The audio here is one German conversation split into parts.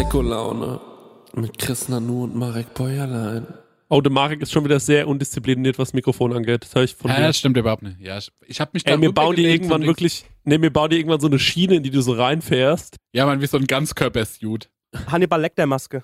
Prosecco-Laune mit Chris Nanu und Marek Bäuerlein. Oh, der Marek ist schon wieder sehr undiszipliniert, was Mikrofon angeht. Das höre ich von Ja, dir. das stimmt überhaupt nicht. Ja, ich, ich habe mich da Ey, mir bauen die irgendwann wirklich, nee, mir bauen die irgendwann so eine Schiene, in die du so reinfährst. Ja, man, wie so ein Ganzkörper-Suit. Hannibal Lecter Maske.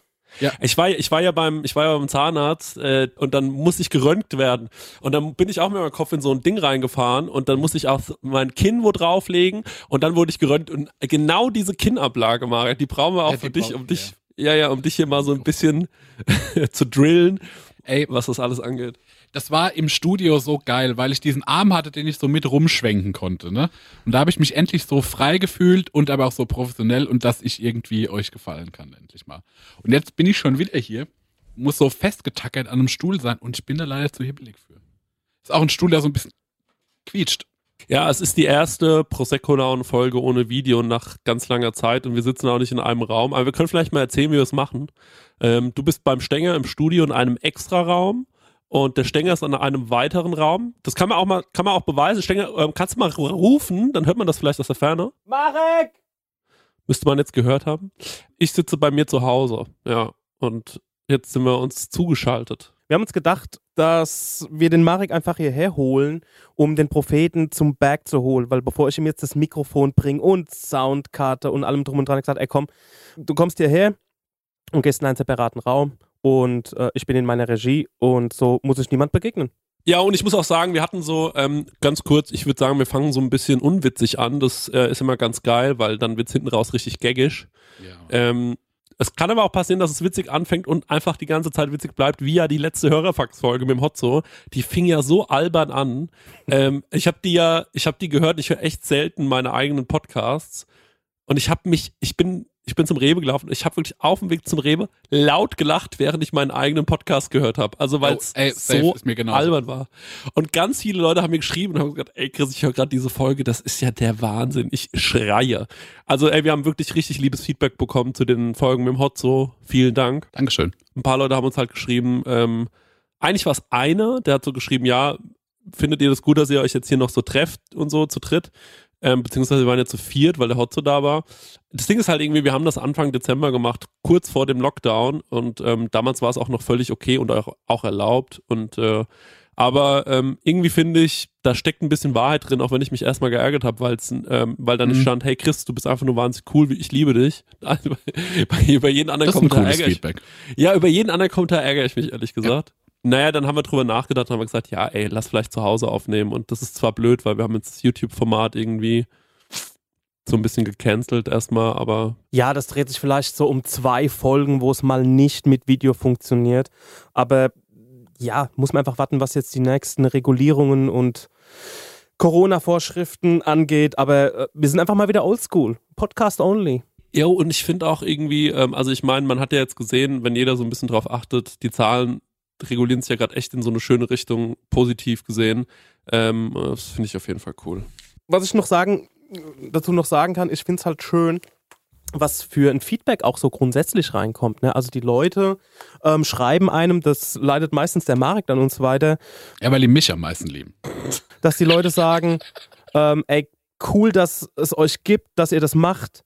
Ich war, ich war ja beim, ich war ja beim Zahnarzt äh, und dann musste ich geröntgt werden. Und dann bin ich auch mit meinem Kopf in so ein Ding reingefahren und dann musste ich auch mein Kinn wo drauflegen und dann wurde ich geröntgt. Und genau diese Kinnablage, Marek, die brauchen wir auch Ja, für dich, um dich, ja, ja, um dich hier mal so ein bisschen zu drillen, Ey, was das alles angeht. Das war im Studio so geil, weil ich diesen Arm hatte, den ich so mit rumschwenken konnte, ne? Und da habe ich mich endlich so frei gefühlt und aber auch so professionell und dass ich irgendwie euch gefallen kann, endlich mal. Und jetzt bin ich schon wieder hier, muss so festgetackert an einem Stuhl sein und ich bin da leider zu hibbelig für. Ist auch ein Stuhl, der so ein bisschen quietscht. Ja, es ist die erste Prosecco-Down-Folge ohne Video nach ganz langer Zeit und wir sitzen auch nicht in einem Raum. Aber wir können vielleicht mal erzählen, wie wir es machen. Ähm, du bist beim Stenger im Studio in einem Extra-Raum und der Stenger ist in einem weiteren Raum. Das kann man auch mal, kann man auch beweisen. Stenger, ähm, kannst du mal rufen, dann hört man das vielleicht aus der Ferne. Marek! Müsste man jetzt gehört haben. Ich sitze bei mir zu Hause, ja. Und jetzt sind wir uns zugeschaltet. Wir haben uns gedacht, dass wir den Marek einfach hierher holen, um den Propheten zum Berg zu holen. Weil bevor ich ihm jetzt das Mikrofon bringe und Soundkarte und allem drum und dran, ich gesagt, ey komm, du kommst hierher und gehst in einen separaten Raum und äh, ich bin in meiner Regie und so muss ich niemand begegnen. Ja, und ich muss auch sagen, wir hatten so, ähm, ganz kurz, ich würde sagen, wir fangen so ein bisschen unwitzig an. Das äh, ist immer ganz geil, weil dann wird's hinten raus richtig gaggisch. Ja. Ähm, es kann aber auch passieren, dass es witzig anfängt und einfach die ganze Zeit witzig bleibt, wie ja die letzte Hörerfax-Folge mit dem Hotzo. Die fing ja so albern an. ähm, ich habe die ja, ich habe die gehört, ich höre echt selten meine eigenen Podcasts. Und ich habe mich, ich bin, ich bin zum Rewe gelaufen. Ich habe wirklich auf dem Weg zum Rewe laut gelacht, während ich meinen eigenen Podcast gehört habe. Also weil Oh, es safe, so albern war. Und ganz viele Leute haben mir geschrieben und haben gesagt, ey Chris, ich höre gerade diese Folge, das ist ja der Wahnsinn. Ich schreie. Also ey, wir haben wirklich richtig liebes Feedback bekommen zu den Folgen mit dem Hotzo. Vielen Dank. Dankeschön. Ein paar Leute haben uns halt geschrieben, ähm, eigentlich war es einer, der hat so geschrieben, ja, findet ihr das gut, dass ihr euch jetzt hier noch so trefft und so zu dritt? Ähm, beziehungsweise wir waren ja zu viert, weil der Hotzo da war. Das Ding ist halt irgendwie, wir haben das Anfang Dezember gemacht, kurz vor dem Lockdown und ähm, damals war es auch noch völlig okay und auch, auch erlaubt und äh, aber ähm, irgendwie finde ich, da steckt ein bisschen Wahrheit drin, auch wenn ich mich erstmal geärgert habe, ähm, weil dann Mhm. stand, hey Chris, du bist einfach nur wahnsinnig cool, ich liebe dich. Also, bei, über jeden anderen Das ist Kommentar ärgere ich ja, über jeden anderen Kommentar ärgere ich mich, ehrlich gesagt. Naja, dann haben wir drüber nachgedacht und haben gesagt, ja, ey, lass vielleicht zu Hause aufnehmen. Und das ist zwar blöd, weil wir haben jetzt das YouTube-Format irgendwie so ein bisschen gecancelt erstmal, aber Ja, das dreht sich vielleicht so um zwei Folgen, wo es mal nicht mit Video funktioniert. Aber ja, muss man einfach warten, was jetzt die nächsten Regulierungen und Corona-Vorschriften angeht. Aber äh, wir sind einfach mal wieder oldschool. Podcast only. Jo, und ich finde auch irgendwie, ähm, also ich meine, man hat ja jetzt gesehen, wenn jeder so ein bisschen drauf achtet, die Zahlen regulieren sich ja gerade echt in so eine schöne Richtung, positiv gesehen. Ähm, das finde ich auf jeden Fall cool. Was ich noch sagen, dazu noch sagen kann, ich finde es halt schön, was für ein Feedback auch so grundsätzlich reinkommt. Ne? Also die Leute ähm, schreiben einem, das leitet meistens der Marek an uns weiter, Ja, weil die mich am meisten lieben. dass die Leute sagen, ähm, ey, cool, dass es euch gibt, dass ihr das macht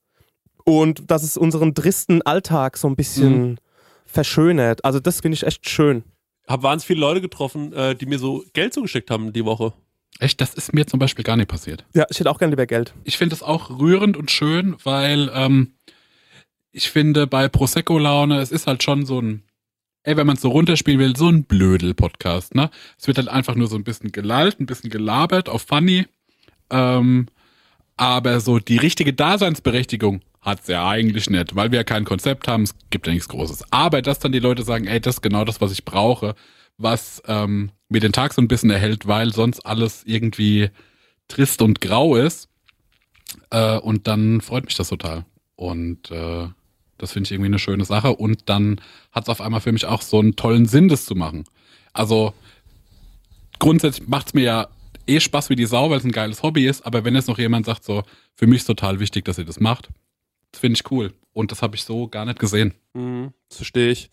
und dass es unseren tristen Alltag so ein bisschen verschönert. Also das finde ich echt schön. Hab wahnsinnig viele Leute getroffen, äh, die mir so Geld zugeschickt haben die Woche. Echt, das ist mir zum Beispiel gar nicht passiert. Ja, ich hätte auch gerne lieber Geld. Ich finde es auch rührend und schön, weil ähm, ich finde bei Prosecco-Laune, es ist halt schon so ein, ey, wenn man es so runterspielen will, so ein Blödel-Podcast, ne? Es wird halt einfach nur so ein bisschen gelallt, ein bisschen gelabert auf Funny. Ähm, aber so die richtige Daseinsberechtigung hat's ja eigentlich nicht, weil wir ja kein Konzept haben, es gibt ja nichts Großes. Aber dass dann die Leute sagen, ey, das ist genau das, was ich brauche, was ähm, mir den Tag so ein bisschen erhält, weil sonst alles irgendwie trist und grau ist. Äh, und dann freut mich das total. Und äh, das finde ich irgendwie eine schöne Sache. Und dann hat es auf einmal für mich auch so einen tollen Sinn, das zu machen. Also grundsätzlich macht's mir ja eh Spaß wie die Sau, weil es ein geiles Hobby ist. Aber wenn jetzt noch jemand sagt, so, für mich ist total wichtig, dass ihr das macht, finde ich cool. Und das habe ich so gar nicht gesehen. Mhm, das verstehe ich.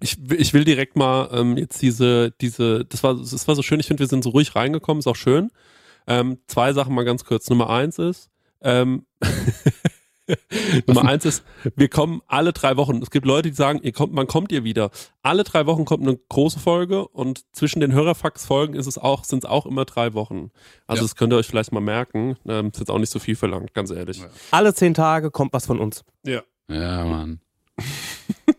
ich. Ich will direkt mal ähm, jetzt diese, diese, das war, das war so schön, ich finde, wir sind so ruhig reingekommen, ist auch schön. Ähm, zwei Sachen mal ganz kurz. Nummer eins ist, ähm, Nummer eins ist, wir kommen alle drei Wochen. Es gibt Leute, die sagen, ihr kommt, wann kommt ihr wieder? Alle drei Wochen kommt eine große Folge und zwischen den Hörerfax-Folgen ist es auch, sind es auch immer drei Wochen. Also Ja. das könnt ihr euch vielleicht mal merken. Ähm, ist jetzt auch nicht so viel verlangt, ganz ehrlich. Ja. Alle zehn Tage kommt was von uns. Ja. Ja, Mann.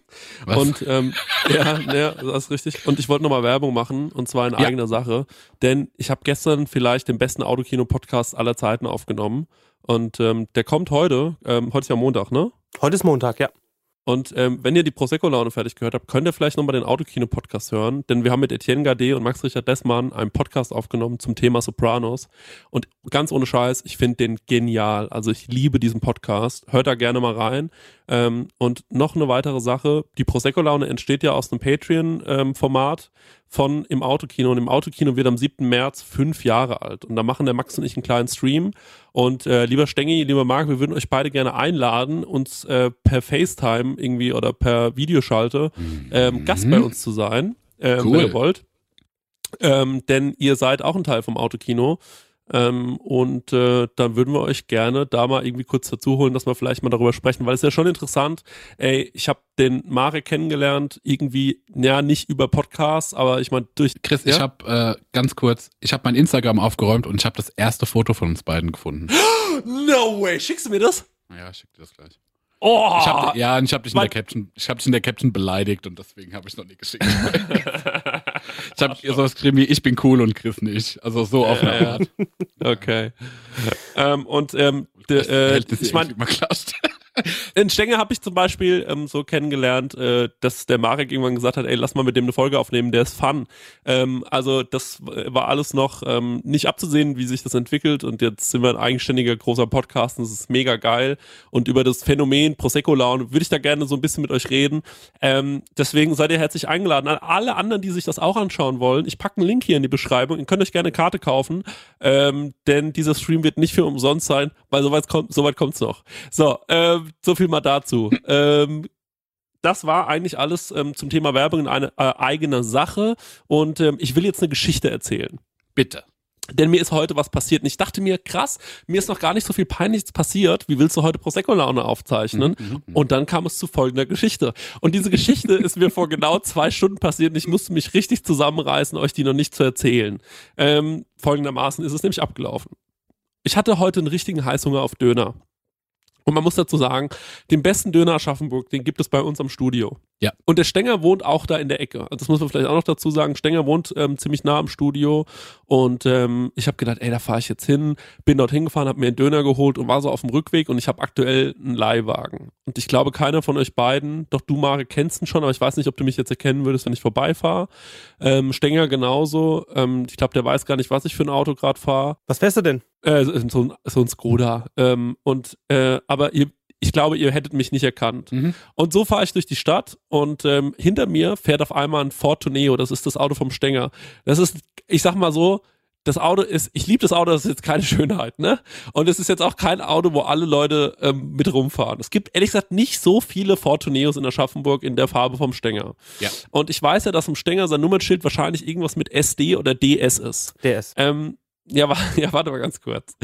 Was? Und ähm, ja, ja, das ist richtig. Und ich wollte nochmal Werbung machen und zwar in Ja. eigener Sache, denn ich habe gestern vielleicht den besten Autokino-Podcast aller Zeiten aufgenommen und ähm, der kommt heute. Ähm, heute ist ja Montag, ne? Heute ist Montag, ja. Und ähm, wenn ihr die Prosecco-Laune fertig gehört habt, könnt ihr vielleicht nochmal den Autokino-Podcast hören, denn wir haben mit Etienne Gade und Max-Richard Dessmann einen Podcast aufgenommen zum Thema Sopranos. Und ganz ohne Scheiß, ich finde den genial. Also ich liebe diesen Podcast. Hört da gerne mal rein. Ähm, und noch eine weitere Sache, die Prosecco-Laune entsteht ja aus einem Patreon-Format von im Autokino. Und im Autokino wird am 7. März fünf Jahre alt. Und da machen der Max und ich einen kleinen Stream. Und äh, lieber Stengi, lieber Marc, wir würden euch beide gerne einladen, uns äh, per FaceTime irgendwie oder per Videoschalte ähm, Gast bei uns zu sein, ähm, Cool. wenn ihr wollt. Ähm, denn ihr seid auch ein Teil vom Autokino. Ähm, und äh, dann würden wir euch gerne da mal irgendwie kurz dazu holen, dass wir vielleicht mal darüber sprechen, weil es ist ja schon interessant. Ey, ich habe den Marek kennengelernt, irgendwie, ja, nicht über Podcasts, aber ich meine, durch. Chris, ich ja? habe äh, ganz kurz, ich habe mein Instagram aufgeräumt und ich habe das erste Foto von uns beiden gefunden. No way, schickst du mir das? Ja, ich schick dir das gleich. Oh! Ich hab, ja, und ich habe dich in der Caption, ich habe dich in der Caption beleidigt und deswegen habe ich es noch nicht geschickt. ich habe sowas geschrieben wie ich bin cool und Chris nicht. Also so auf eine Ja, ja. Art. Okay. ähm, und ähm, de, äh, ich meine. In Stenge habe ich zum Beispiel ähm, so kennengelernt, äh, dass der Marek irgendwann gesagt hat, ey, lass mal mit dem eine Folge aufnehmen, der ist fun. Ähm, also das war alles noch ähm, nicht abzusehen, wie sich das entwickelt und jetzt sind wir ein eigenständiger großer Podcast und das ist mega geil und über das Phänomen Prosecco-Laune würde ich da gerne so ein bisschen mit euch reden. Ähm, deswegen seid ihr herzlich eingeladen. An alle anderen, die sich das auch anschauen wollen, ich packe einen Link hier in die Beschreibung. Ihr könnt euch gerne eine Karte kaufen, ähm, denn dieser Stream wird nicht für umsonst sein, weil soweit kommt soweit kommt's noch. So, ähm, so viel mal dazu. ähm, das war eigentlich alles ähm, zum Thema Werbung in eine äh, eigene Sache und ähm, ich will jetzt eine Geschichte erzählen. Bitte. Denn mir ist heute was passiert und ich dachte mir, krass, mir ist noch gar nicht so viel Peinliches passiert. Wie willst du heute Prosecco-Laune aufzeichnen? Und dann kam es zu folgender Geschichte. Und diese Geschichte ist mir vor genau zwei Stunden passiert und ich musste mich richtig zusammenreißen, euch die noch nicht zu erzählen. Ähm, folgendermaßen ist es nämlich abgelaufen. Ich hatte heute einen richtigen Heißhunger auf Döner. Und man muss dazu sagen, den besten Döner Aschaffenburg, den gibt es bei uns am Studio. Ja. Und der Stenger wohnt auch da in der Ecke. Also das muss man vielleicht auch noch dazu sagen. Stenger wohnt ähm, ziemlich nah am Studio. Und ähm, ich habe gedacht, ey, da fahre ich jetzt hin. Bin dort hingefahren, habe mir einen Döner geholt und war so auf dem Rückweg. Und ich habe aktuell einen Leihwagen. Und ich glaube, keiner von euch beiden, doch du, Mare, kennst ihn schon, aber ich weiß nicht, ob du mich jetzt erkennen würdest, wenn ich vorbeifahre. Ähm, Stenger genauso. Ähm, ich glaube, der weiß gar nicht, was ich für ein Auto gerade fahre. Was fährst du denn? Äh, so, ein, so ein Skoda. Ähm, und äh, aber ihr, ich glaube, ihr hättet mich nicht erkannt. Mhm. Und so fahre ich durch die Stadt und ähm, hinter mir fährt auf einmal ein Ford Tourneo. Das ist das Auto vom Stenger. Das ist, ich sag mal so, das Auto ist, ich liebe das Auto, das ist jetzt keine Schönheit, ne? Und es ist jetzt auch kein Auto, wo alle Leute ähm, mit rumfahren. Es gibt ehrlich gesagt nicht so viele Ford Tourneos in Aschaffenburg in der Farbe vom Stenger. Ja. Und ich weiß ja, dass im Stenger sein Nummernschild wahrscheinlich irgendwas mit SD oder DS ist. DS. Ähm, ja, ja, warte mal ganz kurz.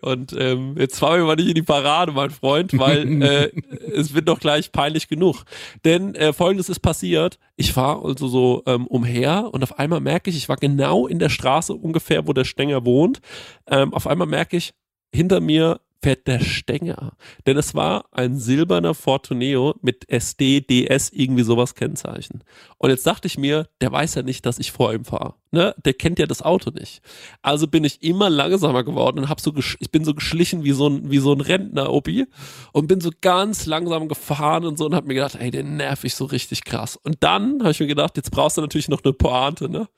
Und ähm, jetzt fahren wir mal nicht in die Parade, mein Freund, weil äh, es wird doch gleich peinlich genug. Denn äh, folgendes ist passiert. Ich fahre also so ähm, umher und auf einmal merke ich, ich war genau in der Straße ungefähr, wo der Stenger wohnt. Ähm, auf einmal merke ich, hinter mir fährt der Stenger. Denn es war ein silberner Fortuneo mit SD, DS, irgendwie sowas Kennzeichen. Und jetzt dachte ich mir, der weiß ja nicht, dass ich vor ihm fahre. Ne? Der kennt ja das Auto nicht. Also bin ich immer langsamer geworden und hab so ich bin so geschlichen wie so ein wie so ein Rentner Opi und bin so ganz langsam gefahren und so und hab mir gedacht, ey, den nerv ich so richtig krass. Und dann habe ich mir gedacht, jetzt brauchst du natürlich noch eine Pointe, ne?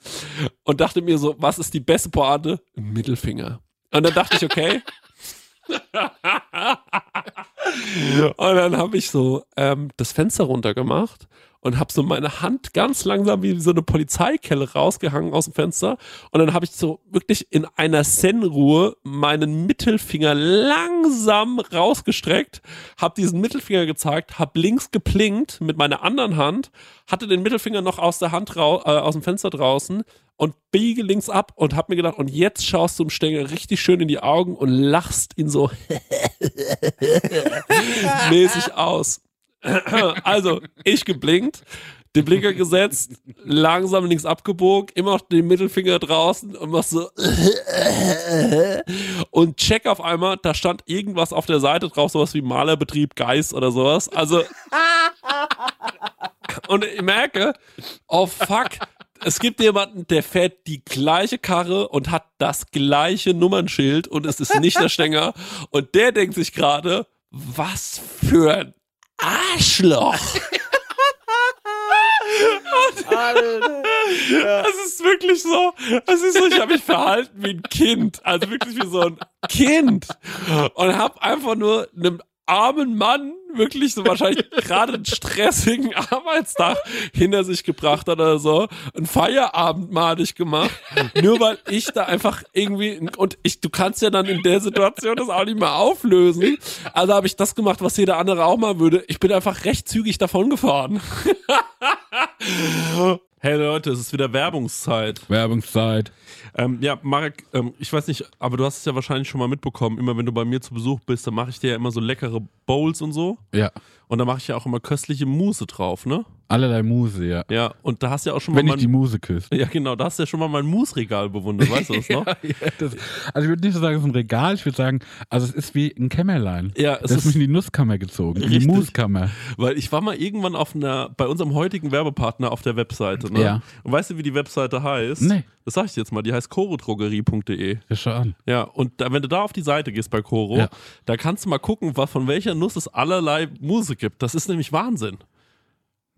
Und dachte mir so, was ist die beste Pointe? Mittelfinger. Und dann dachte ich, okay, und dann habe ich so ähm, das Fenster runtergemacht und habe so meine Hand ganz langsam wie so eine Polizeikelle rausgehangen aus dem Fenster und dann habe ich so wirklich in einer Zen-Ruhe meinen Mittelfinger langsam rausgestreckt, habe diesen Mittelfinger gezeigt, habe links geplinkt mit meiner anderen Hand, hatte den Mittelfinger noch aus der Hand äh, aus dem Fenster draußen und biege links ab und habe mir gedacht, und jetzt schaust du dem Stängel richtig schön in die Augen und lachst ihn so mäßig aus. Also, ich geblinkt, den Blinker gesetzt, langsam links abgebogen, immer noch den Mittelfinger draußen und mach so und check auf einmal, da stand irgendwas auf der Seite drauf, sowas wie Malerbetrieb Geist oder sowas. Also und ich merke, oh fuck, es gibt jemanden, der fährt die gleiche Karre und hat das gleiche Nummernschild und es ist nicht der Stänger und der denkt sich gerade, was für ein Arschloch. Es ist wirklich so, es ist so, ich habe mich verhalten wie ein Kind, also wirklich wie so ein Kind. Und habe einfach nur einem armen Mann wirklich so wahrscheinlich gerade einen stressigen Arbeitstag hinter sich gebracht hat oder so, ein Feierabend malig gemacht, nur weil ich da einfach irgendwie und ich, du kannst ja dann in der Situation das auch nicht mehr auflösen. Also habe ich das gemacht, was jeder andere auch mal würde. Ich bin einfach recht zügig davon gefahren. Hey Leute, es ist wieder Werbungszeit. Werbungszeit. Ähm, ja, Marek, ähm, ich weiß nicht, aber du hast es ja wahrscheinlich schon mal mitbekommen. Immer wenn du bei mir zu Besuch bist, dann mache ich dir ja immer so leckere Bowls und so. Ja. Und da mache ich ja auch immer köstliche Mousse drauf, ne? Allerlei Muse, ja. Ja, und da hast du ja auch schon Wenn mal ich die Muse küsse. Ja, genau, da hast du ja schon mal mein Mousse-Regal bewundert, weißt du das noch? Ja, ja, das, also ich würde nicht so sagen, es ist ein Regal, ich würde sagen, also es ist wie ein Kämmerlein. Ja, es Das ist mich in die Nusskammer gezogen, in die. Muskammer. Weil ich war mal irgendwann auf einer, bei unserem heutigen Werbepartner auf der Webseite, ne? Ja. Und weißt du, wie die Webseite heißt? Nee. Das sag ich dir jetzt mal, die heißt chorodrogerie.de. Ja, schau an. Ja, und da, wenn du da auf die Seite gehst bei Coro, Ja. da kannst du mal gucken, was, von welcher Nuss es allerlei Muse gibt. Das ist nämlich Wahnsinn.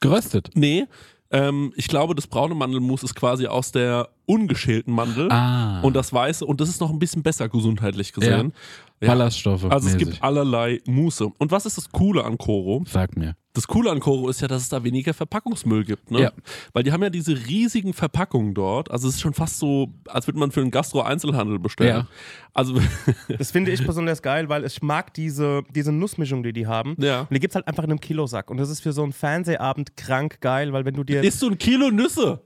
Geröstet. Nee, ähm, ich glaube, das braune Mandelmus ist quasi aus der ungeschälten Mandel. Ah. Und das weiße, und das ist noch ein bisschen besser gesundheitlich gesehen. Ja. Ballaststoffe. Also es mäßig. gibt allerlei Muße. Und was ist das Coole an Koro? Sag mir. Das Coole an Koro ist ja, dass es da weniger Verpackungsmüll gibt. Ne? Ja. Weil die haben ja diese riesigen Verpackungen dort. Also es ist schon fast so, als würde man für einen Gastro-Einzelhandel bestellen. Ja. Also Das finde ich besonders geil, weil ich mag diese, diese Nussmischung, die die haben. Ja. Und die gibt es halt einfach in einem Kilosack. Und das ist für so einen Fernsehabend krank geil, weil wenn du dir. isst du ein Kilo Nüsse.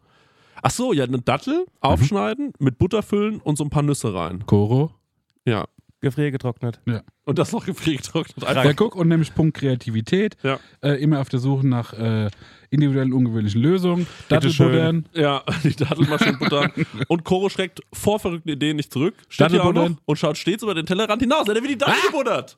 Ach so, ja, eine Dattel aufschneiden, mit Butter füllen und so ein paar Nüsse rein. Koro. Ja. Gefriergetrocknet. Und das noch gefriergetrocknet. Einfach. Ja, guck, und nämlich Punkt Kreativität. Ja. Äh, immer auf der Suche nach äh, individuellen, ungewöhnlichen Lösungen. Dattelbuddern. Ja, die Dattelmaschinenbutter. und Koro schreckt vor verrückten Ideen nicht zurück. Steht hier auch noch und schaut stets über den Tellerrand hinaus. Er hat wie die Dattel gebuddert.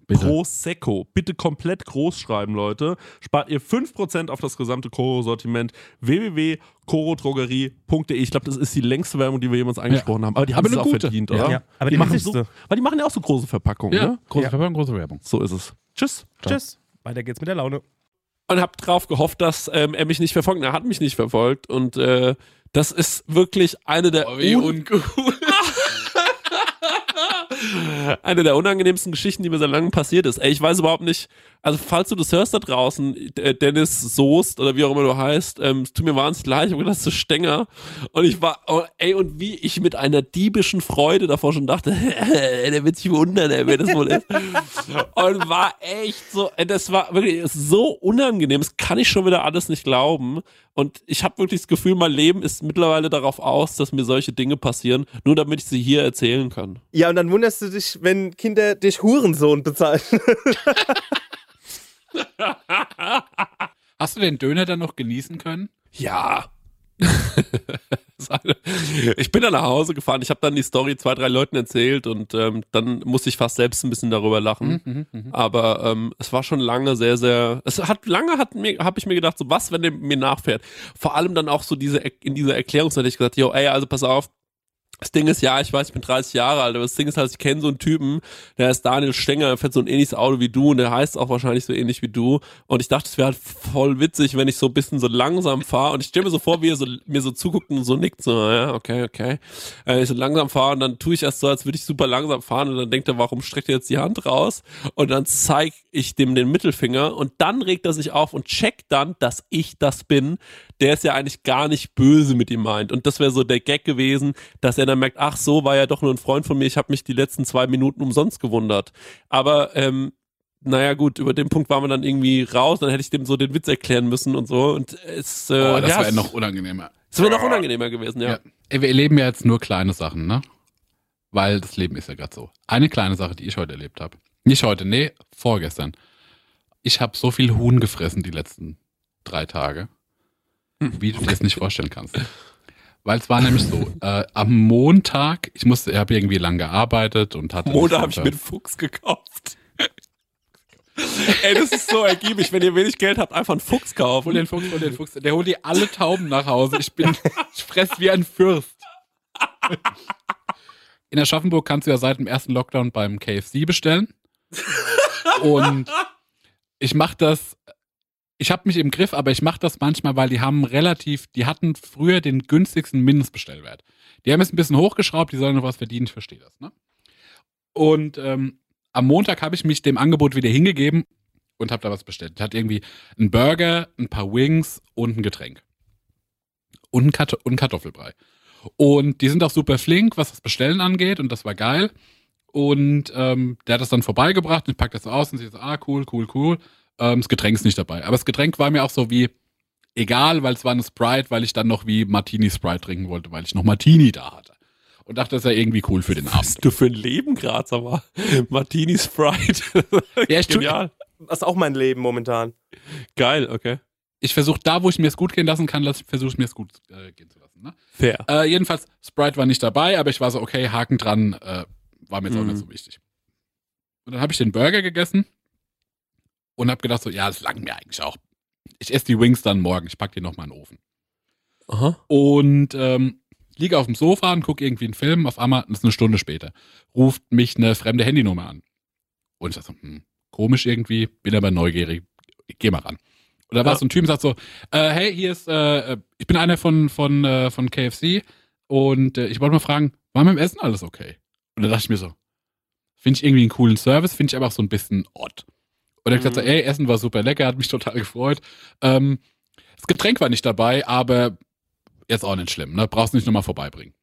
Bitte. Prosecco. Bitte komplett groß schreiben, Leute. Spart ihr 5% auf das gesamte Koro-Sortiment. www.korodrogerie.de. Ich glaube, das ist die längste Werbung, die wir jemals angesprochen haben. Aber die haben es eine auch gute. verdient, Ja. oder? Ja, aber die machen einzigste. so, weil die machen ja auch so große Verpackungen, Ja, ne? große Ja. Verpackung, große Werbung. So ist es. Tschüss. Tschüss. Weiter geht's mit der Laune. und habe drauf gehofft, dass ähm, er mich nicht verfolgt. Er hat mich nicht verfolgt und äh, das ist wirklich eine der Oh, wie un uncool. Eine der unangenehmsten Geschichten, die mir seit langem passiert ist. Ey, ich weiß überhaupt nicht, also falls du das hörst da draußen, Dennis Soest oder wie auch immer du heißt, ähm, tut mir wahnsinnig leid, ich habe gedacht, das ist Stenger. Und ich war, oh, ey, und wie ich mit einer diebischen Freude davor schon dachte, der wird sich wundern, ey, wer das wohl ist. und war echt so, ey, das war wirklich so unangenehm, das kann ich schon wieder alles nicht glauben. Und ich habe wirklich das Gefühl, mein Leben ist mittlerweile darauf aus, dass mir solche Dinge passieren, nur damit ich sie hier erzählen kann. Ja, und dann wunderst du dich, wenn Kinder dich Hurensohn bezeichnen. Hast du den Döner dann noch genießen können? Ja. ich bin dann nach Hause gefahren. Ich habe dann die Story zwei, drei Leuten erzählt und ähm, dann musste ich fast selbst ein bisschen darüber lachen. Aber ähm, es war schon lange sehr, sehr. Es hat lange hat mir, habe ich mir gedacht, so was, wenn der mir nachfährt. Vor allem dann auch so diese in dieser Erklärungszeit, ich gesagt, yo, ey, also pass auf. Das Ding ist, ja, ich weiß, ich bin 30 Jahre alt, aber das Ding ist halt, ich kenne so einen Typen, der ist Daniel Stenger, der fährt so ein ähnliches Auto wie du und der heißt auch wahrscheinlich so ähnlich wie du. Und ich dachte, es wäre halt voll witzig, wenn ich so ein bisschen so langsam fahre. Und ich stelle mir so vor, wie er so, mir so zuguckt und so nickt, so, ja, okay, okay. Äh, ich so langsam fahre und dann tue ich erst so, als würde ich super langsam fahren und dann denkt er, warum streckt er jetzt die Hand raus? Und dann zeige ich dem den Mittelfinger und dann regt er sich auf und checkt dann, dass ich das bin, der es ja eigentlich gar nicht böse mit ihm meint. Und das wäre so der Gag gewesen, dass er dann merkt, ach so, war ja doch nur ein Freund von mir, ich habe mich die letzten zwei Minuten umsonst gewundert. Aber ähm, naja gut, über den Punkt waren wir dann irgendwie raus, dann hätte ich dem so den Witz erklären müssen und so. Und es, äh, Oh, das ja, wäre noch unangenehmer. es wäre noch unangenehmer gewesen, ja. Ja. Wir erleben ja jetzt nur kleine Sachen, ne? Weil das Leben ist ja gerade so. Eine kleine Sache, die ich heute erlebt habe. Nicht heute, nee, vorgestern. Ich habe so viel Huhn gefressen die letzten drei Tage, wie du dir das nicht vorstellen kannst. Weil es war nämlich so, äh, am Montag, ich musste, ich habe irgendwie lang gearbeitet und hatte. Montag habe ich mir einen Fuchs gekauft. Ey, das ist so ergiebig. Wenn ihr wenig Geld habt, einfach einen Fuchs Hol kaufen. den Fuchs, hol den Fuchs. Der holt dir alle Tauben nach Hause. Ich bin, ich fress wie ein Fürst. In Aschaffenburg kannst du ja seit dem ersten Lockdown beim KFC bestellen. Und ich mach das, ich habe mich im Griff, aber ich mache das manchmal, weil die haben relativ, die hatten früher den günstigsten Mindestbestellwert. Die haben es ein bisschen hochgeschraubt, die sollen noch was verdienen, ich verstehe das. Ne? Und ähm, am Montag habe ich mich dem Angebot wieder hingegeben und habe da was bestellt. Hat irgendwie einen Burger, ein paar Wings und ein Getränk. Und ein, Karto und ein Kartoffelbrei. Und die sind auch super flink, was das Bestellen angeht, und das war geil. Und ähm, der hat das dann vorbeigebracht und ich pack das aus und sie so, ah, cool, cool, cool. Ähm, das Getränk ist nicht dabei. Aber das Getränk war mir auch so wie egal, weil es war eine Sprite, weil ich dann noch wie Martini Sprite trinken wollte, weil ich noch Martini da hatte. Und dachte, das ist ja irgendwie cool für den Was Abend. bist du für ein Leben gerade, sag mal? Martini Sprite. Ja, ich Genial. Das ist auch mein Leben momentan. Geil, okay. Ich versuche da, wo ich mir es gut gehen lassen kann, versuche ich mir es gut äh, gehen zu lassen. Ne? Fair. Äh, jedenfalls, Sprite war nicht dabei, aber ich war so, okay, Haken dran, äh, war mir jetzt auch Mhm. nicht so wichtig. Und dann habe ich den Burger gegessen und habe gedacht so, ja, das langt mir eigentlich auch. Ich esse die Wings dann morgen, ich pack die noch mal in den Ofen. Aha. Und ähm, liege auf dem Sofa und gucke irgendwie einen Film, auf einmal, das ist eine Stunde später, ruft mich eine fremde Handynummer an. Und ich dachte so, hm, komisch irgendwie, bin aber neugierig, ich geh mal ran. Und da war Ja. so ein Typ, sagt so, äh, hey, hier ist, äh, ich bin einer von, von, äh, von KFC und äh, ich wollte mal fragen, war mit dem Essen alles okay? Und da dachte ich mir so, finde ich irgendwie einen coolen Service, finde ich aber auch so ein bisschen odd. Und er hat gesagt, so, Mhm. ey, Essen war super lecker, hat mich total gefreut. Ähm, das Getränk war nicht dabei, aber jetzt auch nicht schlimm, ne? Brauchst nicht nochmal vorbeibringen.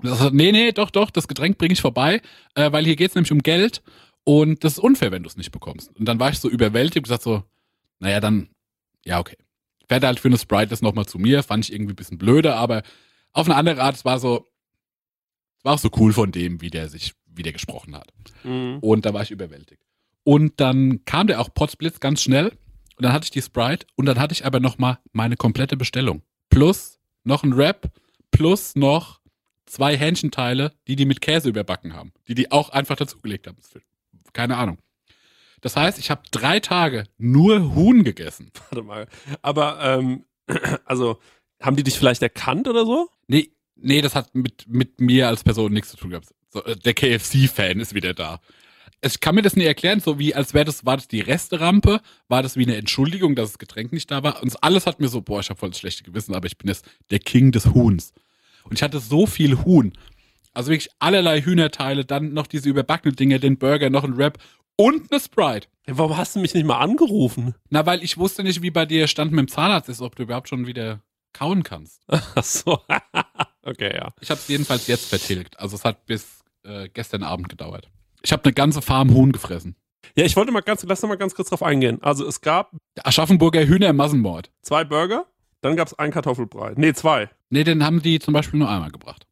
Und er sagt, nee, nee, doch, doch, das Getränk bringe ich vorbei, äh, weil hier geht's nämlich um Geld und das ist unfair, wenn du es nicht bekommst. Und dann war ich so überwältigt und gesagt so, naja, dann, ja, okay. Fährt halt für eine Sprite das nochmal zu mir, fand ich irgendwie ein bisschen blöde, aber auf eine andere Art, es war so, es war auch so cool von dem, wie der sich, wie der gesprochen hat. Mhm. Und da war ich überwältigt. Und dann kam der auch Potsblitz ganz schnell. Und dann hatte ich die Sprite und dann hatte ich aber noch mal meine komplette Bestellung. Plus noch ein Wrap, plus noch zwei Hähnchenteile, die die mit Käse überbacken haben. Die die auch einfach dazugelegt haben. Keine Ahnung. Das heißt, ich habe drei Tage nur Huhn gegessen. Warte mal. Aber, ähm, also, haben die dich vielleicht erkannt oder so? Nee, nee, das hat mit, mit mir als Person nichts zu tun gehabt. So, äh, der KFC-Fan ist wieder da. Ich kann mir das nicht erklären, so wie als wäre das, war das die Resterampe, war das wie eine Entschuldigung, dass das Getränk nicht da war. Und alles hat mir so, boah, ich habe voll das schlechte Gewissen, aber ich bin jetzt der King des Huhns. Und ich hatte so viel Huhn. Also wirklich allerlei Hühnerteile, dann noch diese überbackenen Dinge, den Burger, noch ein Wrap und eine Sprite. Hey, warum hast du mich nicht mal angerufen? Na, weil ich wusste nicht, wie bei dir Stand mit dem Zahnarzt ist, ob du überhaupt schon wieder kauen kannst. Ach so. okay, ja. Ich habe es jedenfalls jetzt vertilgt. Also es hat bis äh, gestern Abend gedauert. Ich habe eine ganze Farm Huhn gefressen. Ja, ich wollte mal ganz, lass noch mal ganz kurz drauf eingehen. Also es gab Der Aschaffenburger Hühner-Massenmord. zwei Burger, dann gab es einen Kartoffelbrei. Nee, zwei. Nee, den haben die zum Beispiel nur einmal gebracht.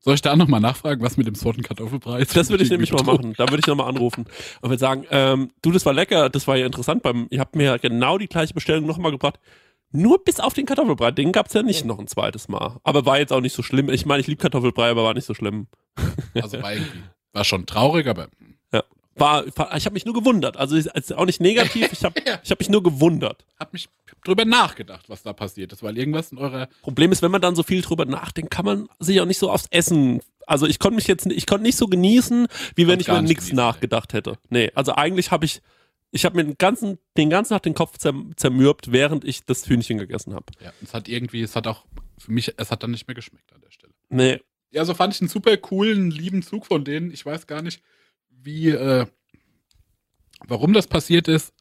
Soll ich da nochmal nachfragen, was mit dem Sorten Kartoffelbrei ist? Das würde ich nämlich mal machen. Da würde ich nochmal anrufen und würde sagen, ähm, du, das war lecker, das war ja interessant. Beim, ihr habt mir genau die gleiche Bestellung nochmal gebracht. Nur bis auf den Kartoffelbrei. Den gab es ja nicht noch ein zweites Mal. Aber war jetzt auch nicht so schlimm. Ich meine, ich liebe Kartoffelbrei, aber war nicht so schlimm. Also war irgendwie, war schon traurig, aber War, war ich habe mich nur gewundert. Also ist auch nicht negativ. Ich habe ich hab mich nur gewundert. hab mich drüber nachgedacht, was da passiert ist, weil irgendwas in eurer Problem ist, wenn man dann so viel drüber nachdenkt, kann man sich auch nicht so aufs Essen. Also ich konnte mich jetzt, ich konnte nicht so genießen, wie wenn ich nicht nichts nachgedacht hätte. Nee, also eigentlich habe ich, ich habe mir den ganzen, den ganzen Tag den Kopf zer, zermürbt, während ich das Hühnchen gegessen habe. ja, es hat irgendwie, es hat auch für mich, es hat dann nicht mehr geschmeckt an der Stelle. Nee, Ja, so fand ich einen super coolen, lieben Zug von denen. Ich weiß gar nicht, wie, äh, warum das passiert ist.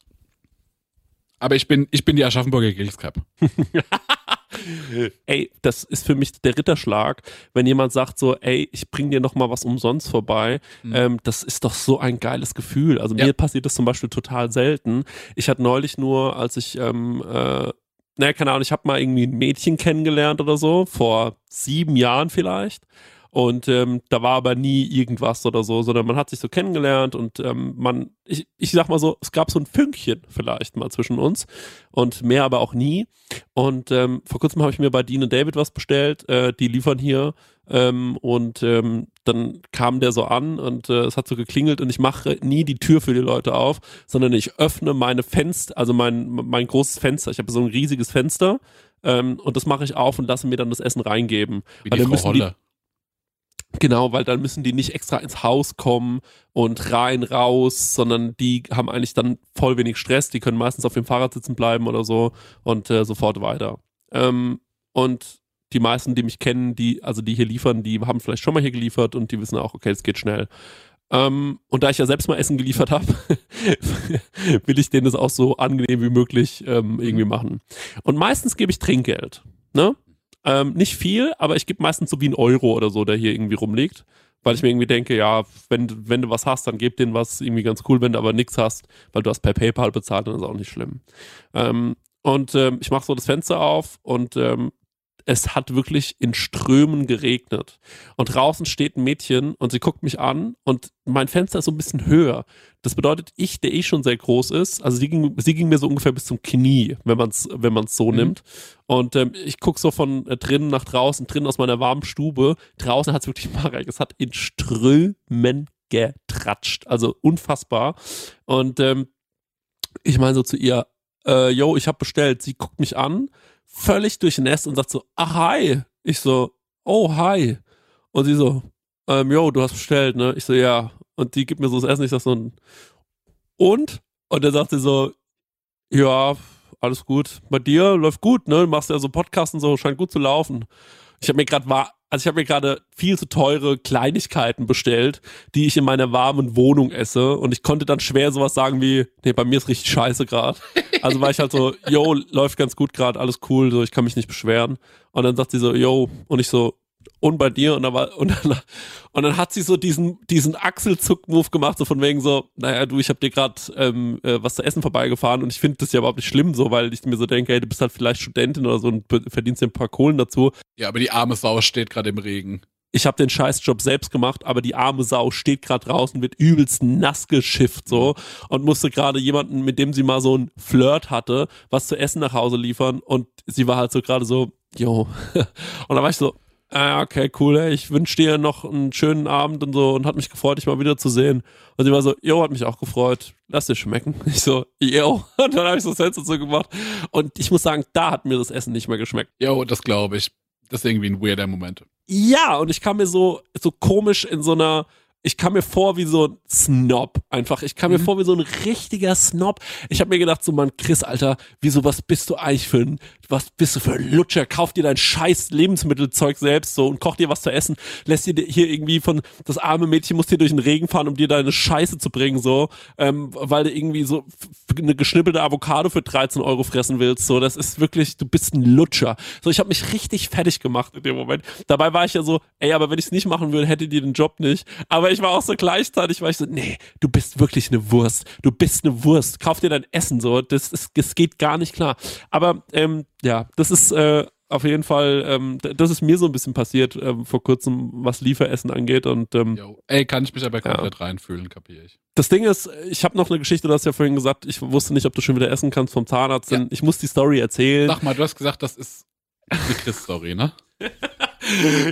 Aber ich bin, ich bin die Aschaffenburger Gills Cup. ey, das ist für mich der Ritterschlag, wenn jemand sagt so, ey, ich bring dir noch mal was umsonst vorbei. Mhm. Ähm, das ist doch so ein geiles Gefühl. Also Ja. mir passiert das zum Beispiel total selten. Ich hatte neulich nur, als ich, ähm, äh, naja, keine Ahnung, ich habe mal irgendwie ein Mädchen kennengelernt oder so, vor sieben Jahren vielleicht. Und ähm, da war aber nie irgendwas oder so, sondern man hat sich so kennengelernt und ähm, man, ich, ich sag mal so, es gab so ein Fünkchen vielleicht mal zwischen uns und mehr aber auch nie. Und ähm, vor kurzem habe ich mir bei Dean und David was bestellt, äh, die liefern hier ähm, und ähm, dann kam der so an und äh, es hat so geklingelt und ich mache nie die Tür für die Leute auf, sondern ich öffne meine Fenster, also mein, mein großes Fenster. Ich habe so ein riesiges Fenster ähm, und das mache ich auf und lasse mir dann das Essen reingeben. Wie die Frau Holle. Genau, weil dann müssen die nicht extra ins Haus kommen und rein, raus, sondern die haben eigentlich dann voll wenig Stress. Die können meistens auf dem Fahrrad sitzen bleiben oder so und äh, sofort weiter. Ähm, und die meisten, die mich kennen, die, also die hier liefern, die haben vielleicht schon mal hier geliefert und die wissen auch, okay, es geht schnell. Ähm, und da ich ja selbst mal Essen geliefert habe, will ich denen das auch so angenehm wie möglich ähm, irgendwie machen. Und meistens gebe ich Trinkgeld. Ne? Ähm, nicht viel, aber ich gebe meistens so wie einen Euro oder so, der hier irgendwie rumliegt. Weil ich mir irgendwie denke, ja, wenn, du- wenn du was hast, dann gib denen was irgendwie ganz cool. Wenn du aber nichts hast, weil du hast per PayPal bezahlt, dann ist auch nicht schlimm. Ähm, und ähm, ich mache so das Fenster auf und ähm, es hat wirklich in Strömen geregnet. Und draußen steht ein Mädchen und sie guckt mich an und mein Fenster ist so ein bisschen höher. Das bedeutet, ich, der eh schon sehr groß ist, also sie ging, sie ging mir so ungefähr bis zum Knie, wenn man es wenn man's so Mhm. nimmt. Und ähm, ich gucke so von äh, drinnen nach draußen, drinnen aus meiner warmen Stube. Draußen hat es wirklich, Marek, es hat in Strömen getratscht. Also unfassbar. Und ähm, ich meine so zu ihr, äh, yo, ich habe bestellt. Sie guckt mich an, völlig durchnässt und sagt so, ach, hi. Ich so, oh, hi. Und sie so, ähm, yo, du hast bestellt, ne? Ich so, ja. Und die gibt mir so das Essen. Ich sag so, und? Und dann sagt sie so, ja, alles gut. Bei dir läuft gut, ne? Du machst ja so Podcasts und so, scheint gut zu laufen. Ich habe mir gerade also ich habe mir gerade viel zu teure Kleinigkeiten bestellt, die ich in meiner warmen Wohnung esse und ich konnte dann schwer sowas sagen wie, nee, bei mir ist richtig scheiße gerade. Also war ich halt so, yo, läuft ganz gut gerade, alles cool, so ich kann mich nicht beschweren. Und dann sagt sie so, yo, und ich so, und bei dir und dann, war, und dann, und dann hat sie so diesen, diesen Achselzuck-Move gemacht, so von wegen so, naja, du, ich habe dir gerade ähm, äh, was zu essen vorbeigefahren und ich finde das ja überhaupt nicht schlimm so, weil ich mir so denke, hey, du bist halt vielleicht Studentin oder so und verdienst dir ein paar Kohlen dazu. Ja, aber die arme Sau steht gerade im Regen. Ich habe den Scheißjob selbst gemacht, aber die arme Sau steht gerade draußen, wird übelst nass geschifft so und musste gerade jemanden, mit dem sie mal so ein Flirt hatte, was zu essen nach Hause liefern und sie war halt so gerade so, yo. Und da war ich so, ah, okay, cool, ey, ich wünsche dir noch einen schönen Abend und so und hat mich gefreut, dich mal wieder zu sehen. Und sie war so, jo, hat mich auch gefreut, lass dir schmecken. Ich so, jo. Und dann habe ich so Sätze so gemacht. Und ich muss sagen, da hat mir das Essen nicht mehr geschmeckt. Jo, das glaube ich. Das ist irgendwie ein weirder Moment. Ja, und ich kam mir so, so komisch in so einer, ich kam mir vor wie so ein Snob einfach. Ich kam mir vor wie so ein richtiger Snob. Ich habe mir gedacht, so Mann, Chris, Alter, wieso, was bist du eigentlich für ein, was bist du für ein Lutscher? Kauf dir dein scheiß Lebensmittelzeug selbst so und koch dir was zu essen. Lässt dir hier irgendwie von, das arme Mädchen muss dir durch den Regen fahren, um dir deine Scheiße zu bringen, so, ähm, weil du irgendwie so eine geschnippelte Avocado für 13 Euro fressen willst. So, das ist wirklich, du bist ein Lutscher. So, ich habe mich richtig fertig gemacht in dem Moment. Dabei war ich ja so, ey, aber wenn ich es nicht machen würde, hättet ihr den Job nicht. Aber ich war auch so gleichzeitig, war ich so, nee, du bist wirklich eine Wurst. Du bist eine Wurst. Kauf dir dein Essen so. Das, ist, das geht gar nicht klar. Aber ähm, ja, das ist äh, auf jeden Fall, ähm, das ist mir so ein bisschen passiert ähm, vor kurzem, was Lieferessen angeht. Und ähm, Jo. Ey, kann ich mich aber komplett reinfühlen, kapiere ich. das Ding ist, ich habe noch eine Geschichte, du hast ja vorhin gesagt, ich wusste nicht, ob du schon wieder essen kannst vom Zahnarzt. Denn ich muss die Story erzählen. Sag mal, du hast gesagt, das ist eine Chris-Story, ne?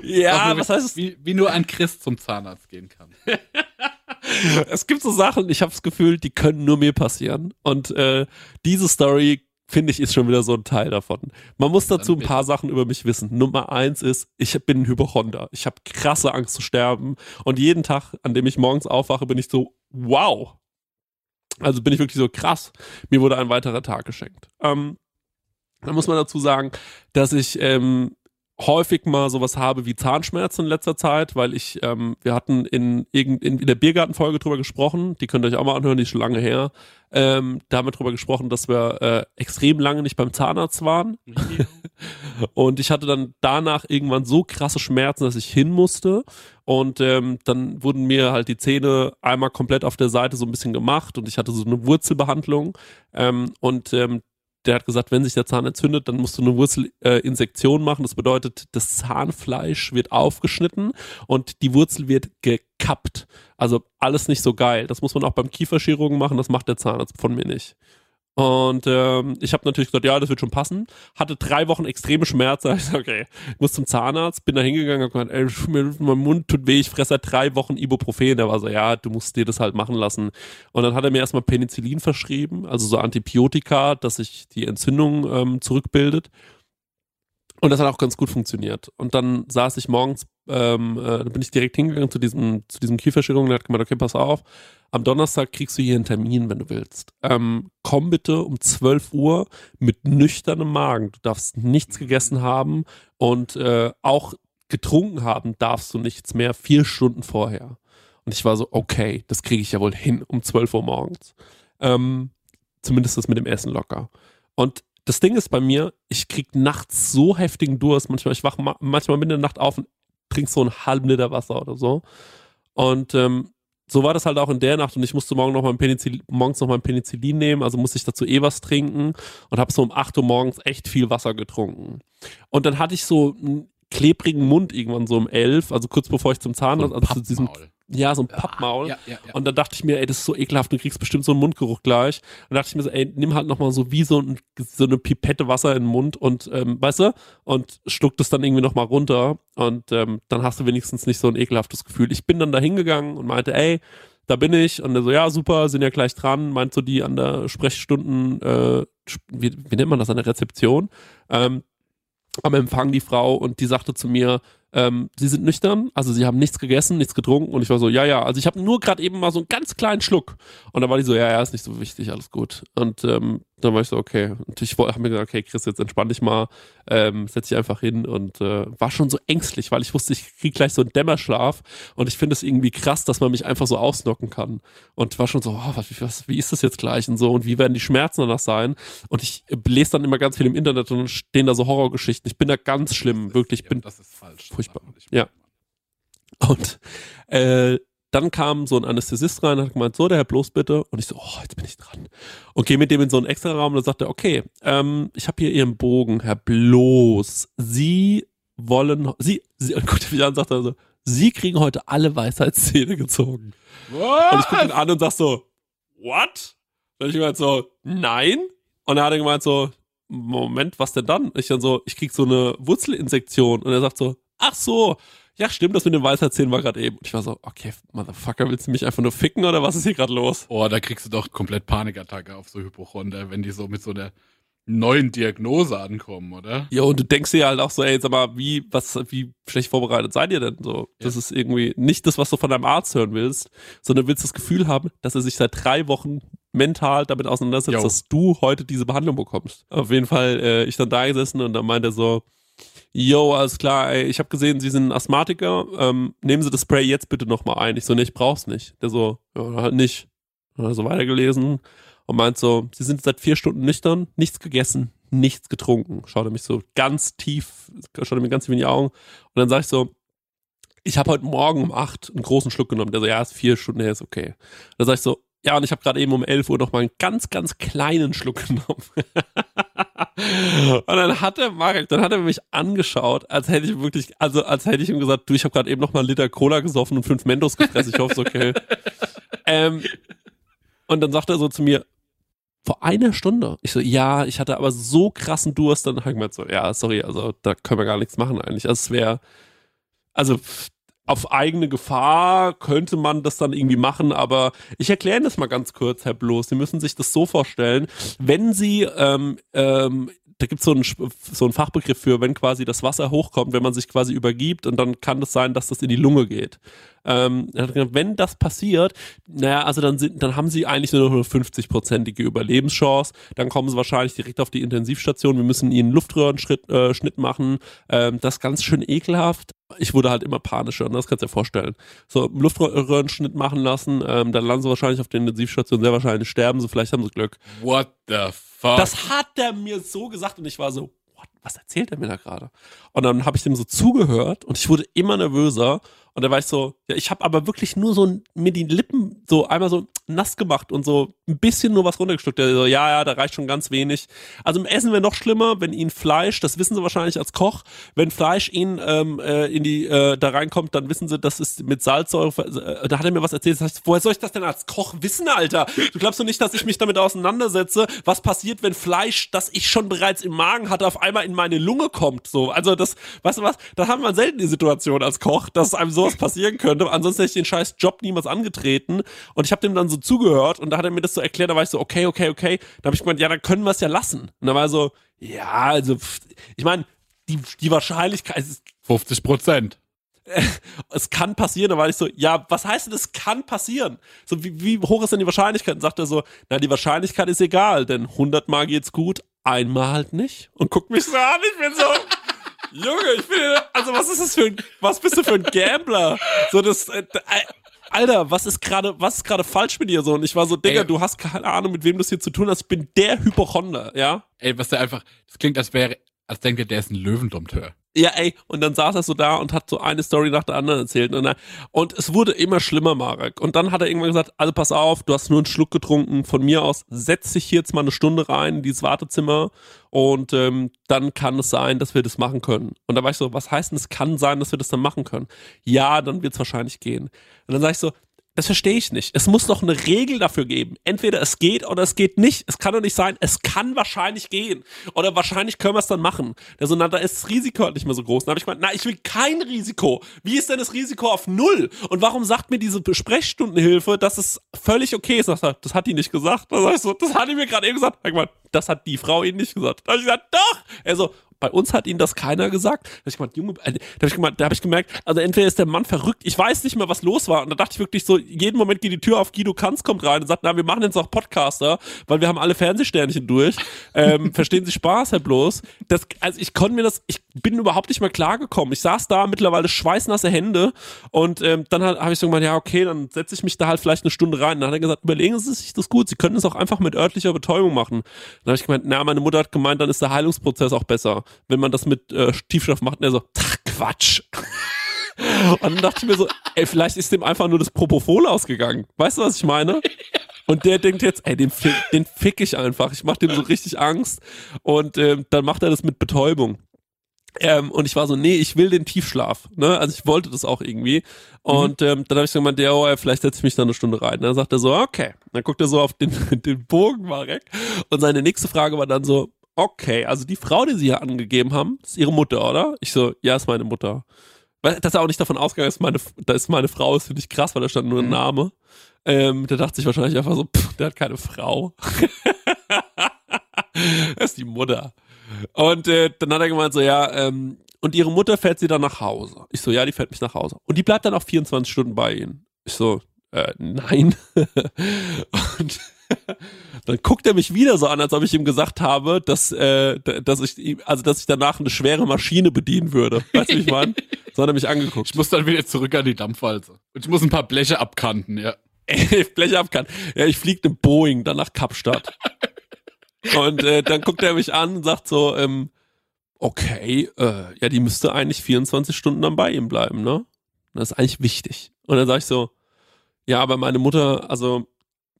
Ja, mir, was heißt es? Wie, wie nur ein Chris zum Zahnarzt gehen kann. Es gibt so Sachen, ich habe das Gefühl, die können nur mir passieren. Und äh, diese Story, finde ich, ist schon wieder so ein Teil davon. Man muss dazu ein paar Sachen über mich wissen. Nummer eins ist, ich bin ein Hypochonder. Ich habe krasse Angst zu sterben. Und jeden Tag, an dem ich morgens aufwache, bin ich so, wow. Also bin ich wirklich so krass. Mir wurde ein weiterer Tag geschenkt. Ähm, da muss man dazu sagen, dass ich ähm, häufig mal sowas habe wie Zahnschmerzen in letzter Zeit, weil ich, ähm, wir hatten in, in, in der Biergartenfolge drüber gesprochen, die könnt ihr euch auch mal anhören, die ist schon lange her. Ähm, da haben wir drüber gesprochen, dass wir äh, extrem lange nicht beim Zahnarzt waren. Und ich hatte dann danach irgendwann so krasse Schmerzen, dass ich hin musste. Und ähm, dann wurden mir halt die Zähne einmal komplett auf der Seite so ein bisschen gemacht und ich hatte so eine Wurzelbehandlung. Ähm, und ähm, der hat gesagt, wenn sich der Zahn entzündet, dann musst du eine Wurzelinsektion äh, machen. Das bedeutet, das Zahnfleisch wird aufgeschnitten und die Wurzel wird gekappt. Also alles nicht so geil. Das muss man auch beim Kieferchirurgen machen, das macht der Zahnarzt von mir nicht. Und ähm, ich habe natürlich gesagt, ja, das wird schon passen. Hatte drei Wochen extreme Schmerzen. Ich sag, okay, ich muss zum Zahnarzt, bin da hingegangen, hab gesagt, ey, mein Mund tut weh, ich fresse seit drei Wochen Ibuprofen. Der war so, ja, du musst dir das halt machen lassen. Und dann hat er mir erstmal Penicillin verschrieben, also so Antibiotika, dass sich die Entzündung ähm, zurückbildet. Und das hat auch ganz gut funktioniert. Und dann saß ich morgens, ähm, äh, bin ich direkt hingegangen zu diesem, zu diesem Kieferchirurgen, der hat gemeint, okay, pass auf, am Donnerstag kriegst du hier einen Termin, wenn du willst. Ähm, komm bitte um 12 Uhr mit nüchternem Magen. Du darfst nichts gegessen haben und äh, auch getrunken haben darfst du nichts mehr, vier Stunden vorher. Und ich war so, okay, das kriege ich ja wohl hin um 12 Uhr morgens. Ähm, zumindest das mit dem Essen locker. Und das Ding ist bei mir, ich krieg nachts so heftigen Durst. Manchmal, ich wach ma manchmal mitten in der Nacht auf und trink so einen halben Liter Wasser oder so. Und ähm, so war das halt auch in der Nacht und ich musste morgen noch mal Penicillin, morgens noch mal ein Penicillin nehmen, also musste ich dazu eh was trinken und habe so um 8 Uhr morgens echt viel Wasser getrunken. Und dann hatte ich so einen klebrigen Mund irgendwann so um 11, also kurz bevor ich zum Zahnarzt, also zu diesem, Pappmaul. Ja, so ein Pappmaul. Ja, ja, ja. Und dann dachte ich mir, ey, das ist so ekelhaft, du kriegst bestimmt so einen Mundgeruch gleich. Und dann dachte ich mir so, ey, nimm halt nochmal so wie so, ein, so eine Pipette Wasser in den Mund und, ähm, weißt du, und schluck das dann irgendwie nochmal runter. Und ähm, dann hast du wenigstens nicht so ein ekelhaftes Gefühl. Ich bin dann da hingegangen und meinte, ey, da bin ich. Und er so, ja, super, sind ja gleich dran. Meint so die an der Sprechstunden, äh, wie, wie nennt man das, an der Rezeption? Ähm, am Empfang die Frau und die sagte zu mir, ähm, sie sind nüchtern, also sie haben nichts gegessen, nichts getrunken und ich war so, ja, ja, also ich habe nur gerade eben mal so einen ganz kleinen Schluck. Und dann war die so, ja, ja, ist nicht so wichtig, alles gut. Und ähm, dann war ich so, okay und ich habe mir gesagt, okay, Chris, jetzt entspann dich mal, ähm, setz dich einfach hin und äh, war schon so ängstlich, weil ich wusste, ich krieg gleich so einen Dämmerschlaf und ich finde es irgendwie krass, dass man mich einfach so ausnocken kann und war schon so, oh, was, was, wie ist das jetzt gleich und so und wie werden die Schmerzen danach sein und ich äh, lese dann immer ganz viel im Internet und dann stehen da so Horrorgeschichten, ich bin da ganz schlimm, wirklich, ich Ja, bin das ist falsch. furchtbar. Ja. Und äh, dann kam so ein Anästhesist rein und hat gemeint, so, der Herr Bloß bitte. Und ich so, oh, jetzt bin ich dran. Und gehe mit dem in so einen extra Raum und dann sagt er, okay, ähm, ich habe hier Ihren Bogen, Herr Bloß. Sie wollen, Sie, Sie, und guckt mich an und sagt er so, Sie kriegen heute alle Weisheitszähne gezogen. Und ich gucke ihn an und sag so, what? Und ich gemeint so, nein. Und er hat gemeint so, Moment, was denn dann? Ich dann so, ich krieg so eine Wurzelinsektion. Und er sagt so, ach so, ja stimmt, das mit dem Weisheitszähnen war gerade eben. Und ich war so, okay, Motherfucker, willst du mich einfach nur ficken oder was ist hier gerade los? Oh, da kriegst du doch komplett Panikattacke auf so Hypochonder, wenn die so mit so einer neuen Diagnose ankommen, oder? Ja, und du denkst dir halt auch so, ey, sag mal, wie, was, wie schlecht vorbereitet seid ihr denn so? Das Ja. ist irgendwie nicht das, was du von deinem Arzt hören willst, sondern willst das Gefühl haben, dass er sich seit drei Wochen mental damit auseinandersetzt, Jo. dass du heute diese Behandlung bekommst. Auf jeden Fall, äh, ich dann da gesessen und dann meint er so, yo, alles klar, ey, ich habe gesehen, Sie sind ein Asthmatiker, ähm, nehmen Sie das Spray jetzt bitte nochmal ein. Ich so, nee, ich brauch's nicht. Der so, ja, halt nicht. Er so weitergelesen und meint so, Sie sind seit vier Stunden nüchtern, nichts gegessen, nichts getrunken. Schaut er mich so ganz tief, schaut er mir ganz tief in die Augen und dann sag ich so, ich habe heute Morgen um acht einen großen Schluck genommen. Der so, ja, ist vier Stunden, her, ist okay. Dann sag ich so, ja, und ich habe gerade eben um 11 Uhr noch mal einen ganz, ganz kleinen Schluck genommen. Und dann hat er, Marek, dann hat er mich angeschaut, als hätte ich wirklich, also als hätte ich ihm gesagt, du, ich habe gerade eben noch mal einen Liter Cola gesoffen und fünf Mentos gefressen. Ich hoffe, es okay. ähm, und dann sagt er so zu mir, vor einer Stunde. Ich so, ja, ich hatte aber so krassen Durst. Dann habe ich gemeint so, ja, sorry, also da können wir gar nichts machen eigentlich. Also es wäre, also auf eigene Gefahr könnte man das dann irgendwie machen, aber ich erkläre das mal ganz kurz, Herr Bloß. Sie müssen sich das so vorstellen, wenn Sie, ähm, ähm, da gibt es so einen, Sp- so einen Fachbegriff für, wenn quasi das Wasser hochkommt, wenn man sich quasi übergibt und dann kann es sein, dass das in die Lunge geht. Ähm, wenn das passiert, naja, also dann sind, dann haben sie eigentlich nur noch eine 50-prozentige Überlebenschance. Dann kommen sie wahrscheinlich direkt auf die Intensivstation. Wir müssen ihnen Luftröhrenschnitt äh, machen. Ähm, das ist ganz schön ekelhaft. Ich wurde halt immer panischer, ne? das kannst du dir vorstellen. So, einen Luftröhrenschnitt machen lassen, ähm, dann landen sie wahrscheinlich auf der Intensivstation, sehr wahrscheinlich sterben sie, vielleicht haben sie Glück. What the fuck? Das hat er mir so gesagt und ich war so, what, was erzählt er mir da gerade? Und dann habe ich dem so zugehört und ich wurde immer nervöser und da war ich so, ja, ich habe aber wirklich nur so mir die Lippen so einmal so nass gemacht und so ein bisschen nur was runtergeschluckt. Der so, ja, ja, da reicht schon ganz wenig. Also im Essen wäre noch schlimmer, wenn ihnen Fleisch, das wissen sie wahrscheinlich als Koch, wenn Fleisch ihnen ähm, äh, in die äh, da reinkommt, dann wissen sie, das ist mit Salzsäure. Äh, da hat er mir was erzählt. Das heißt, woher soll ich das denn als Koch wissen, Alter? Du glaubst doch nicht, dass ich mich damit auseinandersetze, was passiert, wenn Fleisch, das ich schon bereits im Magen hatte, auf einmal in meine Lunge kommt. So, also das, weißt du was? Da haben wir selten die Situation als Koch, dass einem sowas passieren könnte. Ansonsten hätte ich den scheiß Job niemals angetreten. Und ich habe dem dann so zugehört und da hat er mir das so erklärt. Da war ich so, okay, okay, okay. Da habe ich gemeint, ja, dann können wir es ja lassen. Und da war er so, ja, also, ich meine, die, die Wahrscheinlichkeit, ist 50 Prozent. es kann passieren. Da war ich so, ja, was heißt denn, es kann passieren? So, wie, wie hoch ist denn die Wahrscheinlichkeit? Und sagt er so, na, die Wahrscheinlichkeit ist egal, denn 100 Mal geht's gut, einmal halt nicht. Und guckt mich so an, ich bin so, Junge, ich bin, also was ist das für ein, was bist du für ein Gambler? So, das, äh, äh, Alter, was ist gerade, was ist gerade falsch mit dir so? Und ich war so, Digga, Ey. du hast keine Ahnung, mit wem du es hier zu tun hast. Ich bin der Hypochonder, ja? Ey, was der einfach, das klingt, als wäre, als denkt er, der ist ein Löwendompteur. Ja, ey, und dann saß er so da und hat so eine Story nach der anderen erzählt. Und, er- und es wurde immer schlimmer, Marek. Und dann hat er irgendwann gesagt, also pass auf, du hast nur einen Schluck getrunken. Von mir aus setz dich hier jetzt mal eine Stunde rein in dieses Wartezimmer und ähm, dann kann es sein, dass wir das machen können. Und da war ich so, was heißt denn, es kann sein, dass wir das dann machen können? Ja, dann wird es wahrscheinlich gehen. Und dann sag ich so, das verstehe ich nicht. Es muss doch eine Regel dafür geben. Entweder es geht oder es geht nicht. Es kann doch nicht sein, es kann wahrscheinlich gehen. Oder wahrscheinlich können wir es dann machen. Der so, na, da ist das Risiko halt nicht mehr so groß. Dann habe ich gemeint, na, ich will kein Risiko. Wie ist denn das Risiko auf null? Und warum sagt mir diese Sprechstundenhilfe, dass es völlig okay ist? Das hat die nicht gesagt. Sag ich so, das hat die mir gerade eben gesagt. Ich gemeint, das hat die Frau ihnen nicht gesagt. Da habe ich gesagt, doch. Er so, bei uns hat ihnen das keiner gesagt. Da hab ich gemeint, äh, habe ich, hab ich gemerkt, also entweder ist der Mann verrückt, ich weiß nicht mehr, was los war. Und da dachte ich wirklich so, jeden Moment geht die Tür auf, Guido Kanz kommt rein und sagt, na, wir machen jetzt auch Podcaster, weil wir haben alle Fernsehsternchen durch. Ähm, verstehen Sie Spaß, Herr Bloß? Das, also ich konnte mir das, ich bin überhaupt nicht mehr klargekommen. Ich saß da, mittlerweile schweißnasse Hände und ähm, dann habe ich so gemeint, ja, okay, dann setze ich mich da halt vielleicht eine Stunde rein. Dann hat er gesagt, überlegen Sie sich das gut, Sie können es auch einfach mit örtlicher Betäubung machen. Dann habe ich gemeint, na, meine Mutter hat gemeint, dann ist der Heilungsprozess auch besser, wenn man das mit äh, Tiefschlaf macht. Und er so, Quatsch. Und dann dachte ich mir so, ey, vielleicht ist dem einfach nur das Propofol ausgegangen. Weißt du, was ich meine? Und der denkt jetzt, ey, den den fick ich einfach. Ich mach dem so richtig Angst. Und ähm, dann macht er das mit Betäubung. Ähm, und ich war so, nee, ich will den Tiefschlaf. Ne? Also ich wollte das auch irgendwie. Und ähm, dann habe ich so gemeint, ja, oh, vielleicht setze ich mich da eine Stunde rein. Dann sagt er so, okay. Dann guckt er so auf den, den Bogen, Marek. Und seine nächste Frage war dann so, okay, also die Frau, die sie hier angegeben haben, ist ihre Mutter, oder? Ich so, ja, ist meine Mutter. Weil, dass er auch nicht davon ausgegangen ist, meine, da ist meine Frau, ist finde ich krass, weil da stand nur ein Mhm. Name. Ähm, der dachte sich wahrscheinlich einfach so, pff, der hat keine Frau. das ist die Mutter. Und äh, dann hat er gemeint so, ja, ähm, und ihre Mutter fährt sie dann nach Hause. Ich so, ja, die fährt mich nach Hause. Und die bleibt dann auch 24 Stunden bei ihnen. Ich so, äh, nein. und dann guckt er mich wieder so an, als ob ich ihm gesagt habe, dass, äh, dass ich also dass ich danach eine schwere Maschine bedienen würde. Weißt du, wie ich meine? So hat er mich angeguckt. Ich muss dann wieder zurück an die Dampfwalze. Und ich muss ein paar Bleche abkanten, ja. Ey, Blech ab kann. Ja, ich fliege eine Boeing dann nach Kapstadt. Und äh, dann guckt er mich an und sagt so, ähm, okay, äh, ja, die müsste eigentlich 24 Stunden dann bei ihm bleiben, ne? Das ist eigentlich wichtig. Und dann sag ich so, ja, aber meine Mutter, also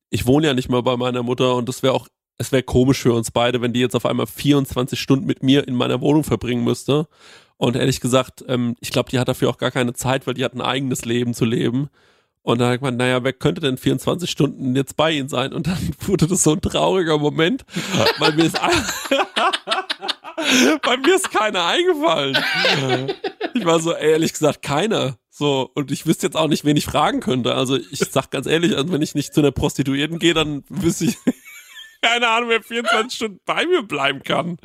ich wohne ja nicht mal bei meiner Mutter und das wäre auch, es wäre komisch für uns beide, wenn die jetzt auf einmal 24 Stunden mit mir in meiner Wohnung verbringen müsste. Und ehrlich gesagt, ähm, ich glaube, die hat dafür auch gar keine Zeit, weil die hat ein eigenes Leben zu leben. Und dann hat man, naja, wer könnte denn 24 Stunden jetzt bei ihnen sein? Und dann wurde das so ein trauriger Moment, weil mir ist, bei mir ist keiner eingefallen. Ich war so, ehrlich gesagt, keiner. So, und ich wüsste jetzt auch nicht, wen ich fragen könnte. Also ich sag ganz ehrlich, also wenn ich nicht zu einer Prostituierten gehe, dann wüsste ich keine Ahnung, wer 24 Stunden bei mir bleiben kann.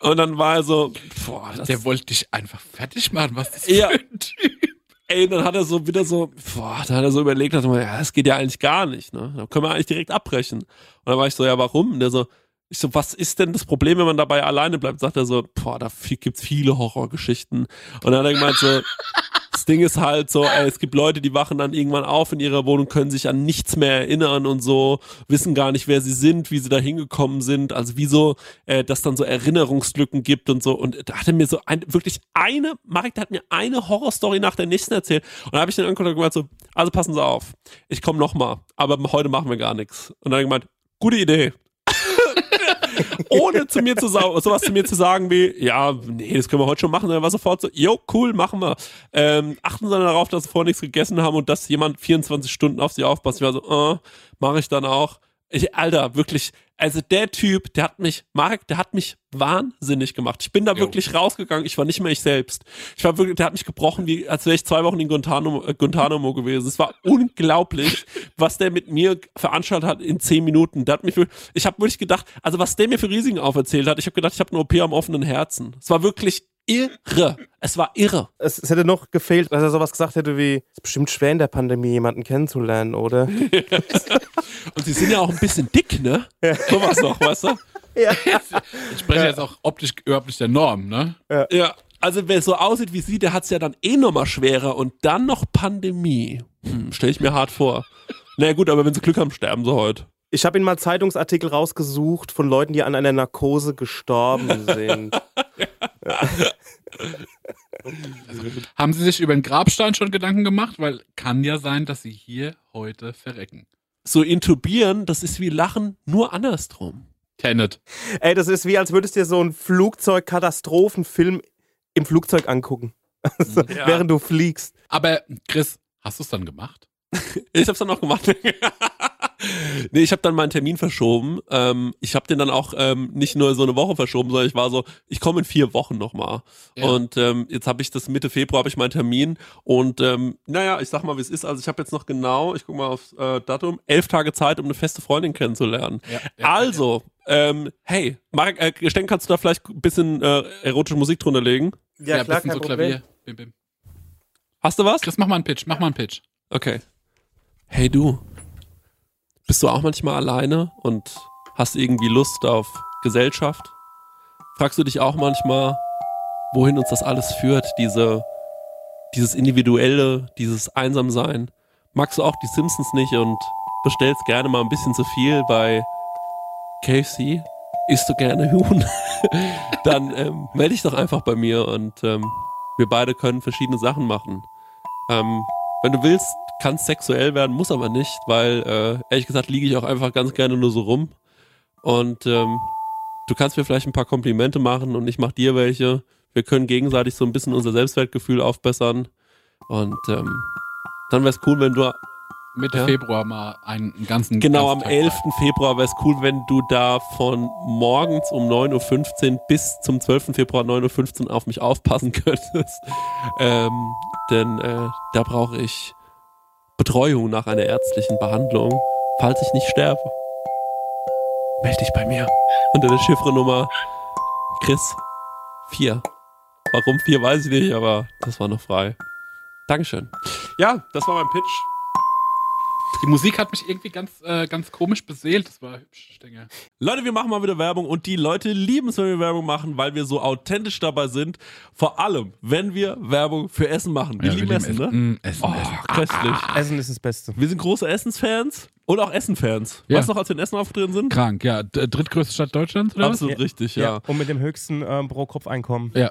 Und dann war er so, boah, das Der wollte dich einfach fertig machen. Was ist das Ja. für ein Typ? Ey, dann hat er so wieder so, boah, da hat er so überlegt, hat er ja, das geht ja eigentlich gar nicht, ne? Da können wir eigentlich direkt abbrechen. Und dann war ich so, ja, warum? Und der so, ich so, was ist denn das Problem, wenn man dabei alleine bleibt? Sagt er so, boah, da gibt's viele Horrorgeschichten. Und dann hat er gemeint so, das Ding ist halt so, ey, es gibt Leute, die wachen dann irgendwann auf in ihrer Wohnung, können sich an nichts mehr erinnern und so, wissen gar nicht, wer sie sind, wie sie da hingekommen sind, also wieso, äh, dass dann so Erinnerungslücken gibt und so. Und da hat er mir so ein, wirklich eine, Marek, der hat mir eine Horrorstory nach der nächsten erzählt. Und da habe ich den angeguckt und gemeint so, also passen Sie auf, ich komme noch mal, aber heute machen wir gar nichts. Und dann hat er gemeint, gute Idee. Ohne zu mir zu sagen, sowas zu mir zu sagen wie, ja, nee, das können wir heute schon machen. Dann war sofort so, jo, cool, machen wir. Ähm, achten Sie dann darauf, dass Sie vorher nichts gegessen haben und dass jemand 24 Stunden auf Sie aufpasst. Ich war so, äh, mache ich dann auch. Ich, Alter, wirklich, also der Typ, der hat mich, Marek, der hat mich wahnsinnig gemacht. Ich bin da Jo. wirklich rausgegangen, ich war nicht mehr ich selbst. Ich war wirklich, der hat mich gebrochen, wie als wäre ich zwei Wochen in Guantanamo, äh, Guantanamo gewesen. Es war unglaublich, was der mit mir veranstaltet hat in zehn Minuten. Der hat mich, ich habe wirklich gedacht, also was der mir für Risiken auferzählt hat, ich habe gedacht, ich habe eine OP am offenen Herzen. Es war wirklich irre. Es war irre. Es, es hätte noch gefehlt, dass er sowas gesagt hätte wie, es ist bestimmt schwer in der Pandemie jemanden kennenzulernen, oder? Und sie sind ja auch ein bisschen dick, ne? Sowas noch, weißt du? Ja. Ich spreche jetzt auch optisch überhaupt nicht der Norm, ne? Ja, also wer so aussieht wie sie, der hat's ja dann eh nochmal schwerer und dann noch Pandemie. Hm, Stell ich mir hart vor. Naja gut, aber wenn sie Glück haben, sterben sie heute. Ich habe ihn mal Zeitungsartikel rausgesucht von Leuten, die an einer Narkose gestorben sind. Haben Sie sich über den Grabstein schon Gedanken gemacht? Weil kann ja sein, dass Sie hier heute verrecken. So intubieren, das ist wie Lachen, nur andersrum. Tenet. Ey, das ist wie, als würdest du dir so einen Flugzeugkatastrophenfilm im Flugzeug angucken. Also, Ja. Während du fliegst. Aber Chris, hast du es dann gemacht? Ich hab's dann noch gemacht. nee, ich habe dann meinen Termin verschoben. Ähm, ich habe den dann auch ähm, nicht nur so eine Woche verschoben, sondern ich war so, ich komme in vier Wochen nochmal. Ja. Und ähm, jetzt habe ich das Mitte Februar habe ich meinen Termin und ähm, naja, ich sag mal, wie es ist. Also ich habe jetzt noch genau, ich guck mal aufs äh, Datum, elf Tage Zeit, um eine feste Freundin kennenzulernen. Ja, also, ähm, hey, Marek, äh, Stecken, kannst du da vielleicht ein bisschen äh, erotische Musik drunter legen? Ja, bisschen so Klavier. Bim, bim. Hast du was? Chris, mach mal einen Pitch, mach mal einen Pitch. Okay. Hey du, bist du auch manchmal alleine und hast irgendwie Lust auf Gesellschaft? Fragst du dich auch manchmal, wohin uns das alles führt, diese, dieses Individuelle, dieses Einsamsein? Magst du auch die Simpsons nicht und bestellst gerne mal ein bisschen zu viel bei KFC? Isst du gerne Huhn? Dann ähm, melde dich doch einfach bei mir und ähm, wir beide können verschiedene Sachen machen. Ähm, wenn du willst, kann sexuell werden, muss aber nicht, weil äh, ehrlich gesagt liege ich auch einfach ganz gerne nur so rum. Und ähm, du kannst mir vielleicht ein paar Komplimente machen und ich mach dir welche. Wir können gegenseitig so ein bisschen unser Selbstwertgefühl aufbessern. Und ähm, dann wäre es cool, wenn du Mitte Ja. Februar mal einen, ganzen Genau, am ganzen Tag 11. Februar wäre es cool, wenn du da von morgens um 9.15 Uhr bis zum 12. Februar 9.15 Uhr auf mich aufpassen könntest. Ähm, denn äh, da brauche ich Betreuung nach einer ärztlichen Behandlung, falls ich nicht sterbe. Melde dich bei mir. Unter der Chiffrenummer Chris 4. Warum 4, weiß ich nicht, aber das war noch frei. Dankeschön. Ja, das war mein Pitch. Die Musik hat mich irgendwie ganz, äh, ganz komisch beseelt. Das war hübsch, ich denke. Leute, wir machen mal wieder Werbung und die Leute lieben es, wenn wir Werbung machen, weil wir so authentisch dabei sind. Vor allem, wenn wir Werbung für Essen machen. Wir Ja, lieben Essen, ne? Mm, Essen, Oh, Essen. köstlich. Essen ist das Beste. Wir sind große Essensfans und auch Essenfans. Ja. Weißt du noch, als wir in Essen aufgetreten sind? Krank, ja. Drittgrößte Stadt Deutschlands, oder Absolut richtig, ja. Und mit dem höchsten ähm, Pro-Kopf-Einkommen. Ja.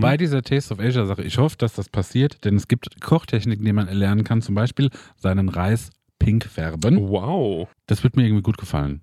Bei dieser Taste of Asia Sache, ich hoffe, dass das passiert, denn es gibt Kochtechniken, die man erlernen kann, zum Beispiel seinen Reis pink färben. Wow. Das wird mir irgendwie gut gefallen.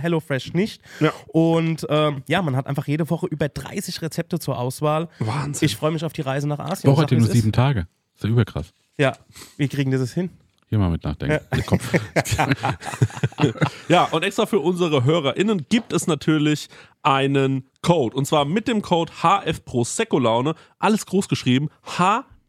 HelloFresh nicht. Ja. Und ähm, ja, man hat einfach jede Woche über 30 Rezepte zur Auswahl. Wahnsinn. Ich freue mich auf die Reise nach Asien. Woche hat ja nur sieben Tage. Ist ja überkrass. Ja, wir kriegen das hin. Hier mal mit nachdenken. Der Kopf. Ja, und extra für unsere HörerInnen gibt es natürlich einen Code. Und zwar mit dem Code HF Prosecco Laune. Alles groß geschrieben. HF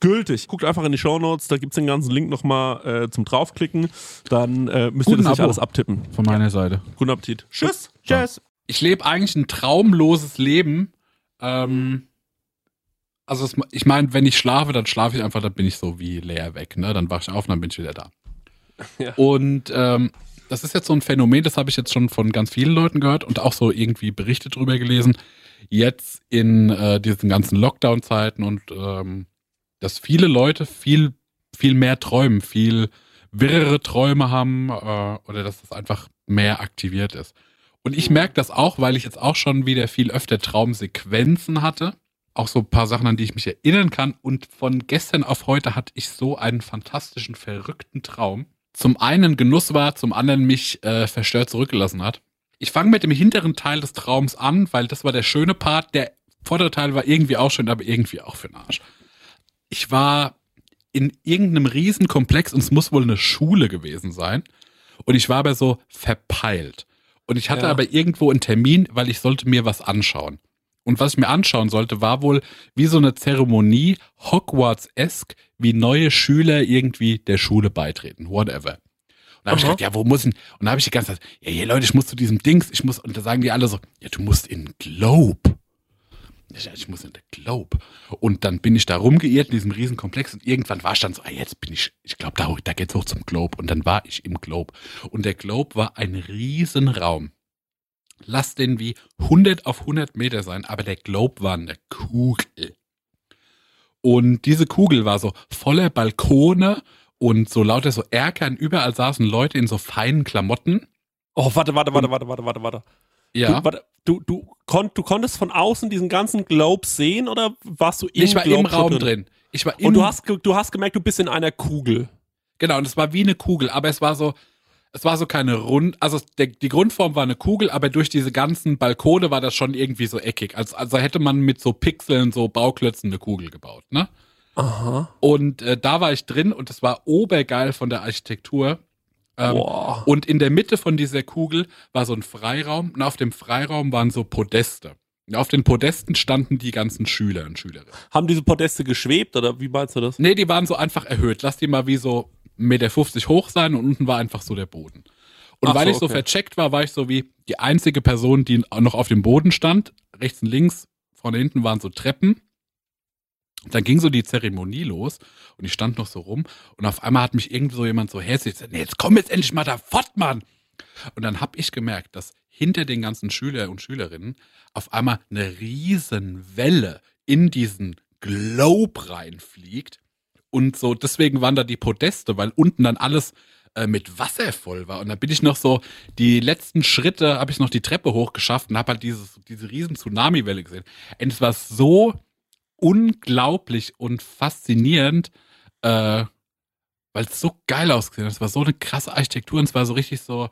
gültig. Guckt einfach in die Shownotes, da gibt's den ganzen Link nochmal äh, zum draufklicken. Dann äh, müsst ihr Guten das nicht Abo. alles abtippen. Von meiner Seite. Guten Appetit. Tschüss. Tschüss. Ich lebe eigentlich ein traumloses Leben. Ähm, also es, ich meine, wenn ich schlafe, dann schlafe ich einfach, dann bin ich so wie leer weg. Ne? Dann wache ich auf und dann bin ich wieder da. Ja. Und ähm, das ist jetzt so ein Phänomen, das habe ich jetzt schon von ganz vielen Leuten gehört und auch so irgendwie Berichte drüber gelesen. Jetzt in äh, diesen ganzen Lockdown-Zeiten und ähm, dass viele Leute viel, viel mehr träumen, viel wirrere Träume haben äh, oder dass das einfach mehr aktiviert ist. Und ich merke das auch, weil ich jetzt auch schon wieder viel öfter Traumsequenzen hatte. Auch so ein paar Sachen, an die ich mich erinnern kann. Und von gestern auf heute hatte ich so einen fantastischen, verrückten Traum. Zum einen Genuss war, zum anderen mich äh, verstört zurückgelassen hat. Ich fange mit dem hinteren Teil des Traums an, weil das war der schöne Part. Der vordere Teil war irgendwie auch schön, aber irgendwie auch für den Arsch. Ich war in irgendeinem Riesenkomplex und es muss wohl eine Schule gewesen sein. Und ich war aber so verpeilt. Und ich hatte Ja. aber irgendwo einen Termin, weil ich sollte mir was anschauen. Und was ich mir anschauen sollte, war wohl wie so eine Zeremonie, Hogwarts-esque, wie neue Schüler irgendwie der Schule beitreten, whatever. Und da habe ich gedacht, ja, wo muss ich? Und da habe ich die ganze Zeit, ja, hier Leute, ich muss zu diesem Dings, ich muss, und da sagen die alle so, ja, du musst in Globe. Ich, muss in der Globe. Und dann bin ich da rumgeirrt in diesem Riesenkomplex und irgendwann war ich dann so, ah, jetzt bin ich, ich glaube, da, da geht's hoch zum Globe. Und dann war ich im Globe. Und der Globe war ein Riesenraum. Lass den wie 100 auf 100 Meter sein, aber der Globe war eine Kugel. Und diese Kugel war so voller Balkone und so lauter so Erkern. Überall saßen Leute in so feinen Klamotten. Oh, warte, warte, warte, warte, warte, warte, warte. Ja. Du, warte, du, du, kon, du konntest von außen diesen ganzen Globe sehen oder warst du im ich war im Globe Raum schon drin. Ich war im, Und du hast, du hast gemerkt, du bist in einer Kugel. Genau, und es war wie eine Kugel, aber es war so, es war so keine rund, also der, die Grundform war eine Kugel, aber durch diese ganzen Balkone war das schon irgendwie so eckig. Also, also hätte man mit so Pixeln, so Bauklötzen eine Kugel gebaut, ne? Aha. Und äh, da war ich drin und es war obergeil von der Architektur. Ähm, und in der Mitte von dieser Kugel war so ein Freiraum und auf dem Freiraum waren so Podeste. Und auf den Podesten standen die ganzen Schüler und Schülerinnen. Haben diese Podeste geschwebt oder wie meinst du das? Nee, die waren so einfach erhöht. Lass die mal wie so 1,50 Meter hoch sein und unten war einfach so der Boden. Und Ach weil so, ich so okay. vercheckt war, war ich so wie die einzige Person, die noch auf dem Boden stand. Rechts und links, vorne und hinten waren so Treppen. Dann ging so die Zeremonie los und ich stand noch so rum und auf einmal hat mich irgend so jemand so hässlich gesagt, nee, jetzt komm jetzt endlich mal da fort, Mann. Und dann habe ich gemerkt, dass hinter den ganzen Schüler und Schülerinnen auf einmal eine riesen Welle in diesen Globe reinfliegt. Und so, deswegen waren da die Podeste, weil unten dann alles äh, mit Wasser voll war. Und dann bin ich noch so, die letzten Schritte habe ich noch die Treppe hochgeschafft und habe halt dieses, diese riesen Tsunami-Welle gesehen. Und es war so unglaublich und faszinierend, äh, weil es so geil ausgesehen hat. Es war so eine krasse Architektur und es war so richtig so,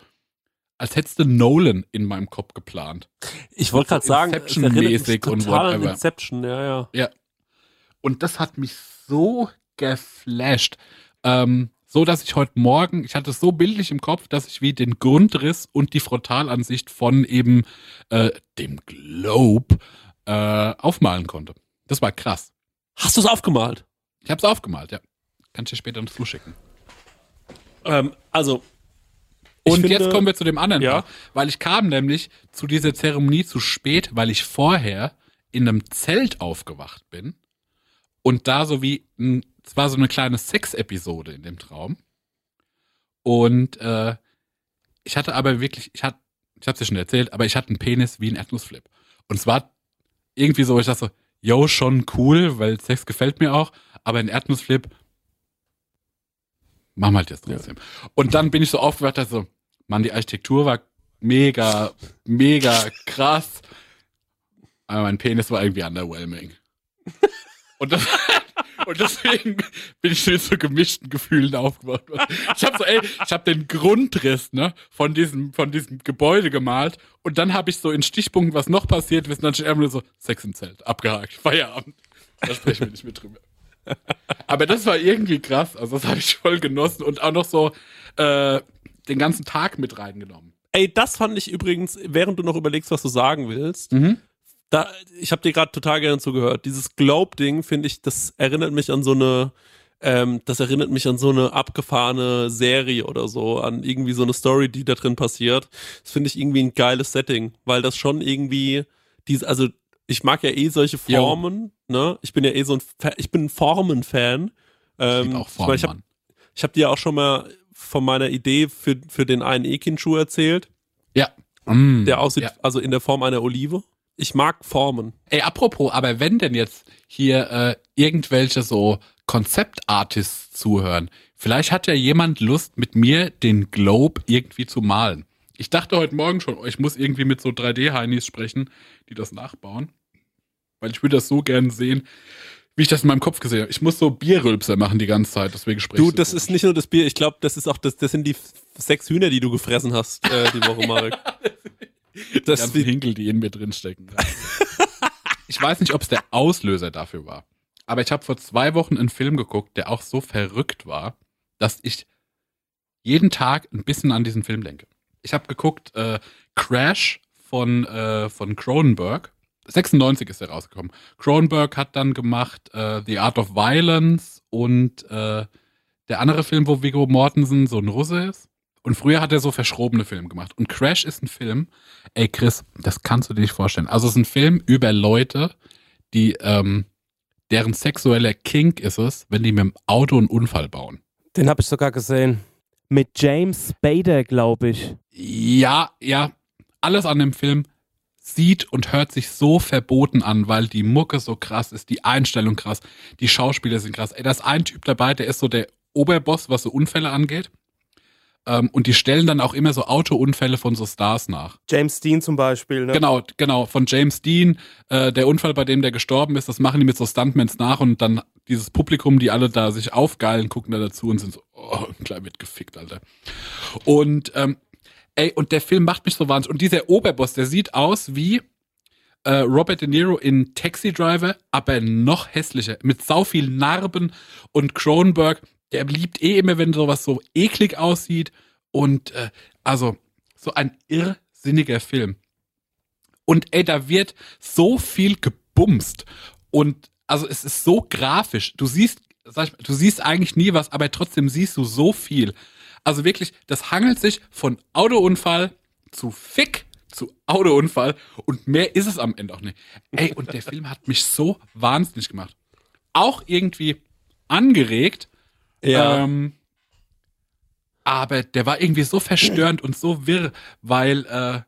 als hättest du Nolan in meinem Kopf geplant. Ich wollte gerade so sagen, Inception-mäßig und whatever. Inception, ja, ja. Und das hat mich so geflasht. Ähm, so, dass ich heute Morgen, ich hatte es so bildlich im Kopf, dass ich wie den Grundriss und die Frontalansicht von eben äh, dem Globe äh, aufmalen konnte. Das war krass. Hast du es aufgemalt? Ich habe es aufgemalt, ja. Kann ich dir später noch zuschicken. Ähm, also. Und finde- jetzt kommen wir zu dem anderen Ja. Part, weil ich kam nämlich zu dieser Zeremonie zu spät, weil ich vorher in einem Zelt aufgewacht bin und da so wie, ein- es war so eine kleine Sex-Episode in dem Traum und äh, ich hatte aber wirklich, ich hatte, ich hab's dir schon erzählt, aber ich hatte einen Penis wie ein Erdnussflip und es war irgendwie so, ich dachte so, yo, schon cool, weil Sex gefällt mir auch, aber ein Erdnussflip, machen wir halt jetzt trotzdem. Und dann bin ich so aufgewacht, dass so, Mann, die Architektur war mega, mega krass. Aber mein Penis war irgendwie underwhelming. Und, das, und deswegen bin ich mit so gemischten Gefühlen aufgewacht. Ich habe so, ey, ich habe den Grundriss ne, von, diesem, von diesem Gebäude gemalt und dann habe ich so in Stichpunkten, was noch passiert ist, dann steht einfach nur so, Sex im Zelt, abgehakt, Feierabend. Da sprechen wir nicht mehr drüber. Aber das war irgendwie krass. Also das habe ich voll genossen und auch noch so äh, den ganzen Tag mit reingenommen. Ey, das fand ich übrigens, während du noch überlegst, was du sagen willst, Mhm. Da, ich habe dir gerade total gerne zugehört. Dieses Globe-Ding, finde ich, das erinnert mich an so eine, ähm, das erinnert mich an so eine abgefahrene Serie oder so, an irgendwie so eine Story, die da drin passiert. Das finde ich irgendwie ein geiles Setting, weil das schon irgendwie, diese, also ich mag ja eh solche Jo. Formen, ne? Ich bin ja eh so ein, Fa ich bin ein Formen-Fan. Ähm, Lieb auch ich Formen, mein, ich habe ich hab dir auch schon mal von meiner Idee für, für den einen Ekin-Schuh erzählt, Ja. Mm. der aussieht, Ja. also in der Form einer Olive. Ich mag Formen. Ey, apropos, aber wenn denn jetzt hier äh, irgendwelche so Konzeptartists zuhören, vielleicht hat ja jemand Lust, mit mir den Globe irgendwie zu malen. Ich dachte heute Morgen schon, oh, ich muss irgendwie mit so 3D-Heinis sprechen, die das nachbauen. Weil ich würde das so gern sehen, wie ich das in meinem Kopf gesehen habe. Ich muss so Bierrülpser machen die ganze Zeit, deswegen spreche Du, ich so das komisch. ist nicht nur das Bier, ich glaube, das ist auch das, das sind die sechs Hühner, die du gefressen hast äh, die Woche, Marek. die Das ganzen wie, Hinkel, die in mir drin stecken. ich weiß nicht, ob es der Auslöser dafür war. Aber ich habe vor zwei Wochen einen Film geguckt, der auch so verrückt war, dass ich jeden Tag ein bisschen an diesen Film denke. Ich habe geguckt äh, Crash von, äh, von Cronenberg. 96 ist er rausgekommen. Cronenberg hat dann gemacht äh, The Art of Violence und äh, der andere Film, wo Viggo Mortensen so ein Russe ist. Und früher hat er so verschrobene Filme gemacht. Und Crash ist ein Film, ey Chris, das kannst du dir nicht vorstellen. Also es ist ein Film über Leute, die, ähm, deren sexueller Kink ist es, wenn die mit dem Auto einen Unfall bauen. Den habe ich sogar gesehen. Mit James Spader, glaube ich. Ja, ja, alles an dem Film sieht und hört sich so verboten an, weil die Mucke so krass ist, die Einstellung krass, die Schauspieler sind krass. Ey, da ist ein Typ dabei, der ist so der Oberboss, was so Unfälle angeht. Ähm, und die stellen dann auch immer so Autounfälle von so Stars nach. James Dean zum Beispiel, ne? Genau, genau, von James Dean, äh, der Unfall, bei dem der gestorben ist, das machen die mit so Stuntmans nach und dann dieses Publikum, die alle da sich aufgeilen, gucken da dazu und sind so, oh, gleich mitgefickt, Alter. Und ähm, ey, und der Film macht mich so wahnsinnig. Und dieser Oberboss, der sieht aus wie äh, Robert De Niro in Taxi Driver, aber noch hässlicher, mit sau viel Narben und Cronenberg, der liebt eh immer, wenn sowas so eklig aussieht und äh, also so ein irrsinniger Film. Und ey, da wird so viel gebumst und also es ist so grafisch. Du siehst, sag ich mal, du siehst eigentlich nie was, aber trotzdem siehst du so viel. Also wirklich, das hangelt sich von Autounfall zu Fick zu Autounfall und mehr ist es am Ende auch nicht. Ey, und der Film hat mich so wahnsinnig gemacht. Auch irgendwie angeregt, Ja. ähm, aber der war irgendwie so verstörend und so wirr, weil äh,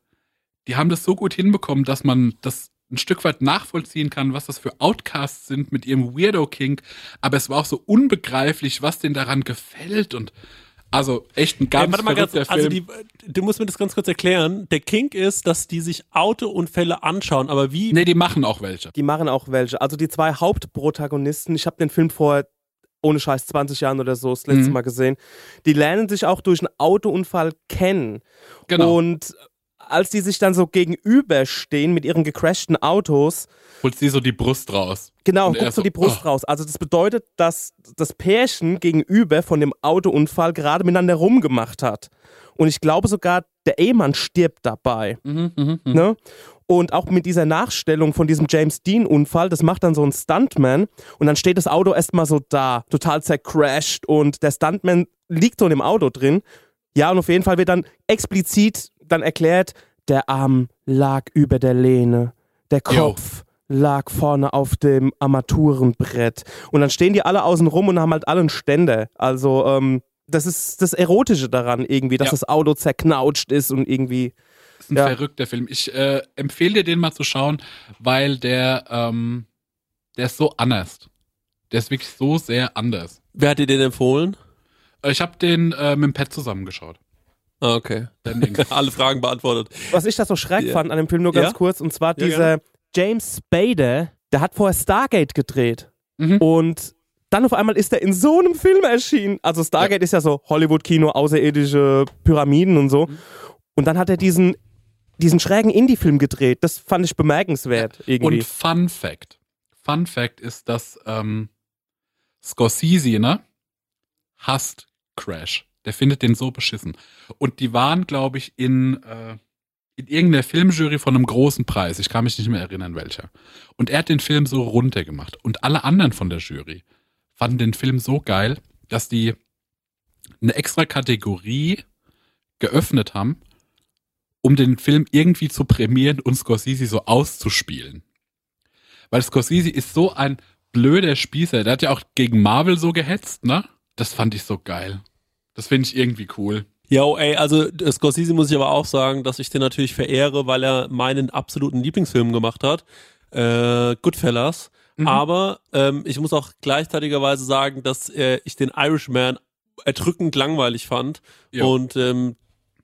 die haben das so gut hinbekommen, dass man das ein Stück weit nachvollziehen kann, was das für Outcasts sind mit ihrem Weirdo King. Aber es war auch so unbegreiflich, was denen daran gefällt und also echt ein ganz Ey, warte mal ganz, verrückter also Film. die, du musst mir das ganz kurz erklären. Der Kink ist, dass die sich Autounfälle anschauen, aber wie? nee, die machen auch welche. Die machen auch welche. Also die zwei Hauptprotagonisten, ich habe den Film vor ohne Scheiß 20 Jahren oder so das letzte Mhm. Mal gesehen. Die lernen sich auch durch einen Autounfall kennen. Genau. Und als die sich dann so gegenüberstehen mit ihren gecrashten Autos, Holt sie so die Brust raus. genau, guckt so so, die Brust oh. raus. Also das bedeutet, dass das Pärchen gegenüber von dem Autounfall gerade miteinander rumgemacht hat. Und ich glaube sogar, der Ehemann stirbt dabei. Mhm, mhm, mhm. Ne? Und auch mit dieser Nachstellung von diesem James Dean-Unfall, das macht dann so ein Stuntman und dann steht das Auto erstmal so da, total zercrashed und der Stuntman liegt so in dem Auto drin. Ja, und auf jeden Fall wird dann explizit dann erklärt, der Arm lag über der Lehne, der. Kopf lag vorne auf dem Armaturenbrett. Und dann stehen die alle außen rum und haben halt alle einen Ständer. Also, ähm, das ist das Erotische daran irgendwie, dass Ja. das Auto zerknautscht ist und irgendwie. Ist ein Ja. verrückter Film. Ich äh, empfehle dir den mal zu schauen, weil der, ähm, der ist so anders. Der ist wirklich so sehr anders. Wer hat dir den empfohlen? Äh, Ich habe den äh, mit dem Pet zusammengeschaut. Ah, okay. Alle Fragen beantwortet. Was ich da so schräg Ja. fand an dem Film, nur ganz Ja? kurz, und zwar Ja, dieser James Spader, der hat vorher Stargate gedreht. Mhm. Und dann auf einmal ist er in so einem Film erschienen. Also Stargate ist ja so Hollywood-Kino, außerirdische Pyramiden und so. Mhm. Und dann hat er diesen, diesen schrägen Indie-Film gedreht. Das fand ich bemerkenswert irgendwie. Und Fun Fact. Fun Fact ist, dass ähm, Scorsese, ne, hasst Crash. Der findet den so beschissen. Und die waren, glaube ich, in, äh, in irgendeiner Filmjury von einem großen Preis. Ich kann mich nicht mehr erinnern, welcher. Und er hat den Film so runtergemacht. Und alle anderen von der Jury fanden den Film so geil, dass die eine extra Kategorie geöffnet haben, um den Film irgendwie zu prämieren und Scorsese so auszuspielen. Weil Scorsese ist so ein blöder Spießer. Der hat ja auch gegen Marvel so gehetzt, ne? Das fand ich so geil. Das finde ich irgendwie cool. Yo, ey, also äh, Scorsese muss ich aber auch sagen, dass ich den natürlich verehre, weil er meinen absoluten Lieblingsfilm gemacht hat. Äh, Goodfellas. Mhm. Aber ähm, ich muss auch gleichzeitigerweise sagen, dass äh, ich den Irishman erdrückend langweilig fand. Ja. Und ähm,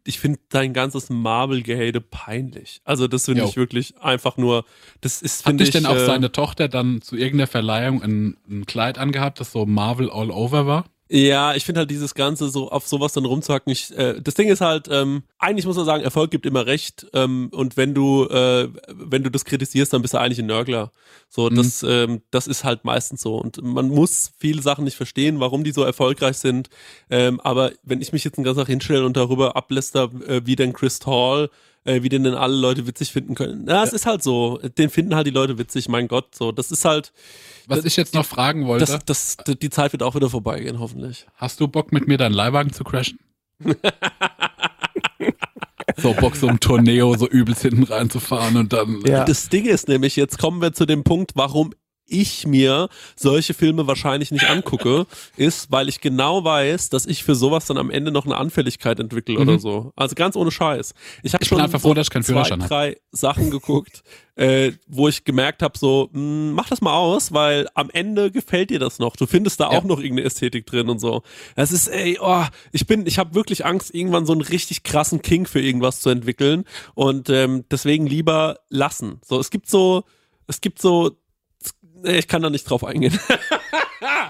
ich finde dein ganzes Marvel-Gehate peinlich. Also das finde ich wirklich einfach nur, das ist, Hat finde dich ich... denn auch äh, seine Tochter dann zu irgendeiner Verleihung ein, ein Kleid angehabt, das so Marvel all over war? Ja, ich finde halt dieses Ganze so auf sowas dann rumzuhacken. Ich, äh, das Ding ist halt, ähm, eigentlich muss man sagen, Erfolg gibt immer recht. Ähm, und wenn du, äh, wenn du das kritisierst, dann bist du eigentlich ein Nörgler. So, Mhm. das, ähm, das ist halt meistens so. Und man muss viele Sachen nicht verstehen, warum die so erfolgreich sind. Ähm, aber wenn ich mich jetzt den ganzen Tag hinstelle und darüber abläster, äh, wie denn Chris Hall, äh, wie den denn alle Leute witzig finden können. Na, es ist halt so. Den finden halt die Leute witzig, mein Gott. So, das ist halt, Was ich jetzt noch fragen wollte, das, das, die Zeit wird auch wieder vorbeigehen, hoffentlich. hast du Bock mit mir deinen Leihwagen zu crashen? so Bock, so ein Torneo so übelst hinten reinzufahren und dann. Ja. Das Ding ist nämlich, jetzt kommen wir zu dem Punkt, warum ich mir solche Filme wahrscheinlich nicht angucke, ist, weil ich genau weiß, dass ich für sowas dann am Ende noch eine Anfälligkeit entwickle oder so. Also ganz ohne Scheiß. Ich habe schon einfach froh, dass ich keinen zwei, Führerschein hab. drei Sachen geguckt, äh, wo ich gemerkt habe, so, mh, mach das mal aus, weil am Ende gefällt dir das noch. Du findest da Ja. auch noch irgendeine Ästhetik drin und so. Das ist, ey, oh, ich bin, ich habe wirklich Angst, irgendwann so einen richtig krassen King für irgendwas zu entwickeln und ähm, deswegen lieber lassen. So, es gibt so, es gibt so, nee, ich kann da nicht drauf eingehen.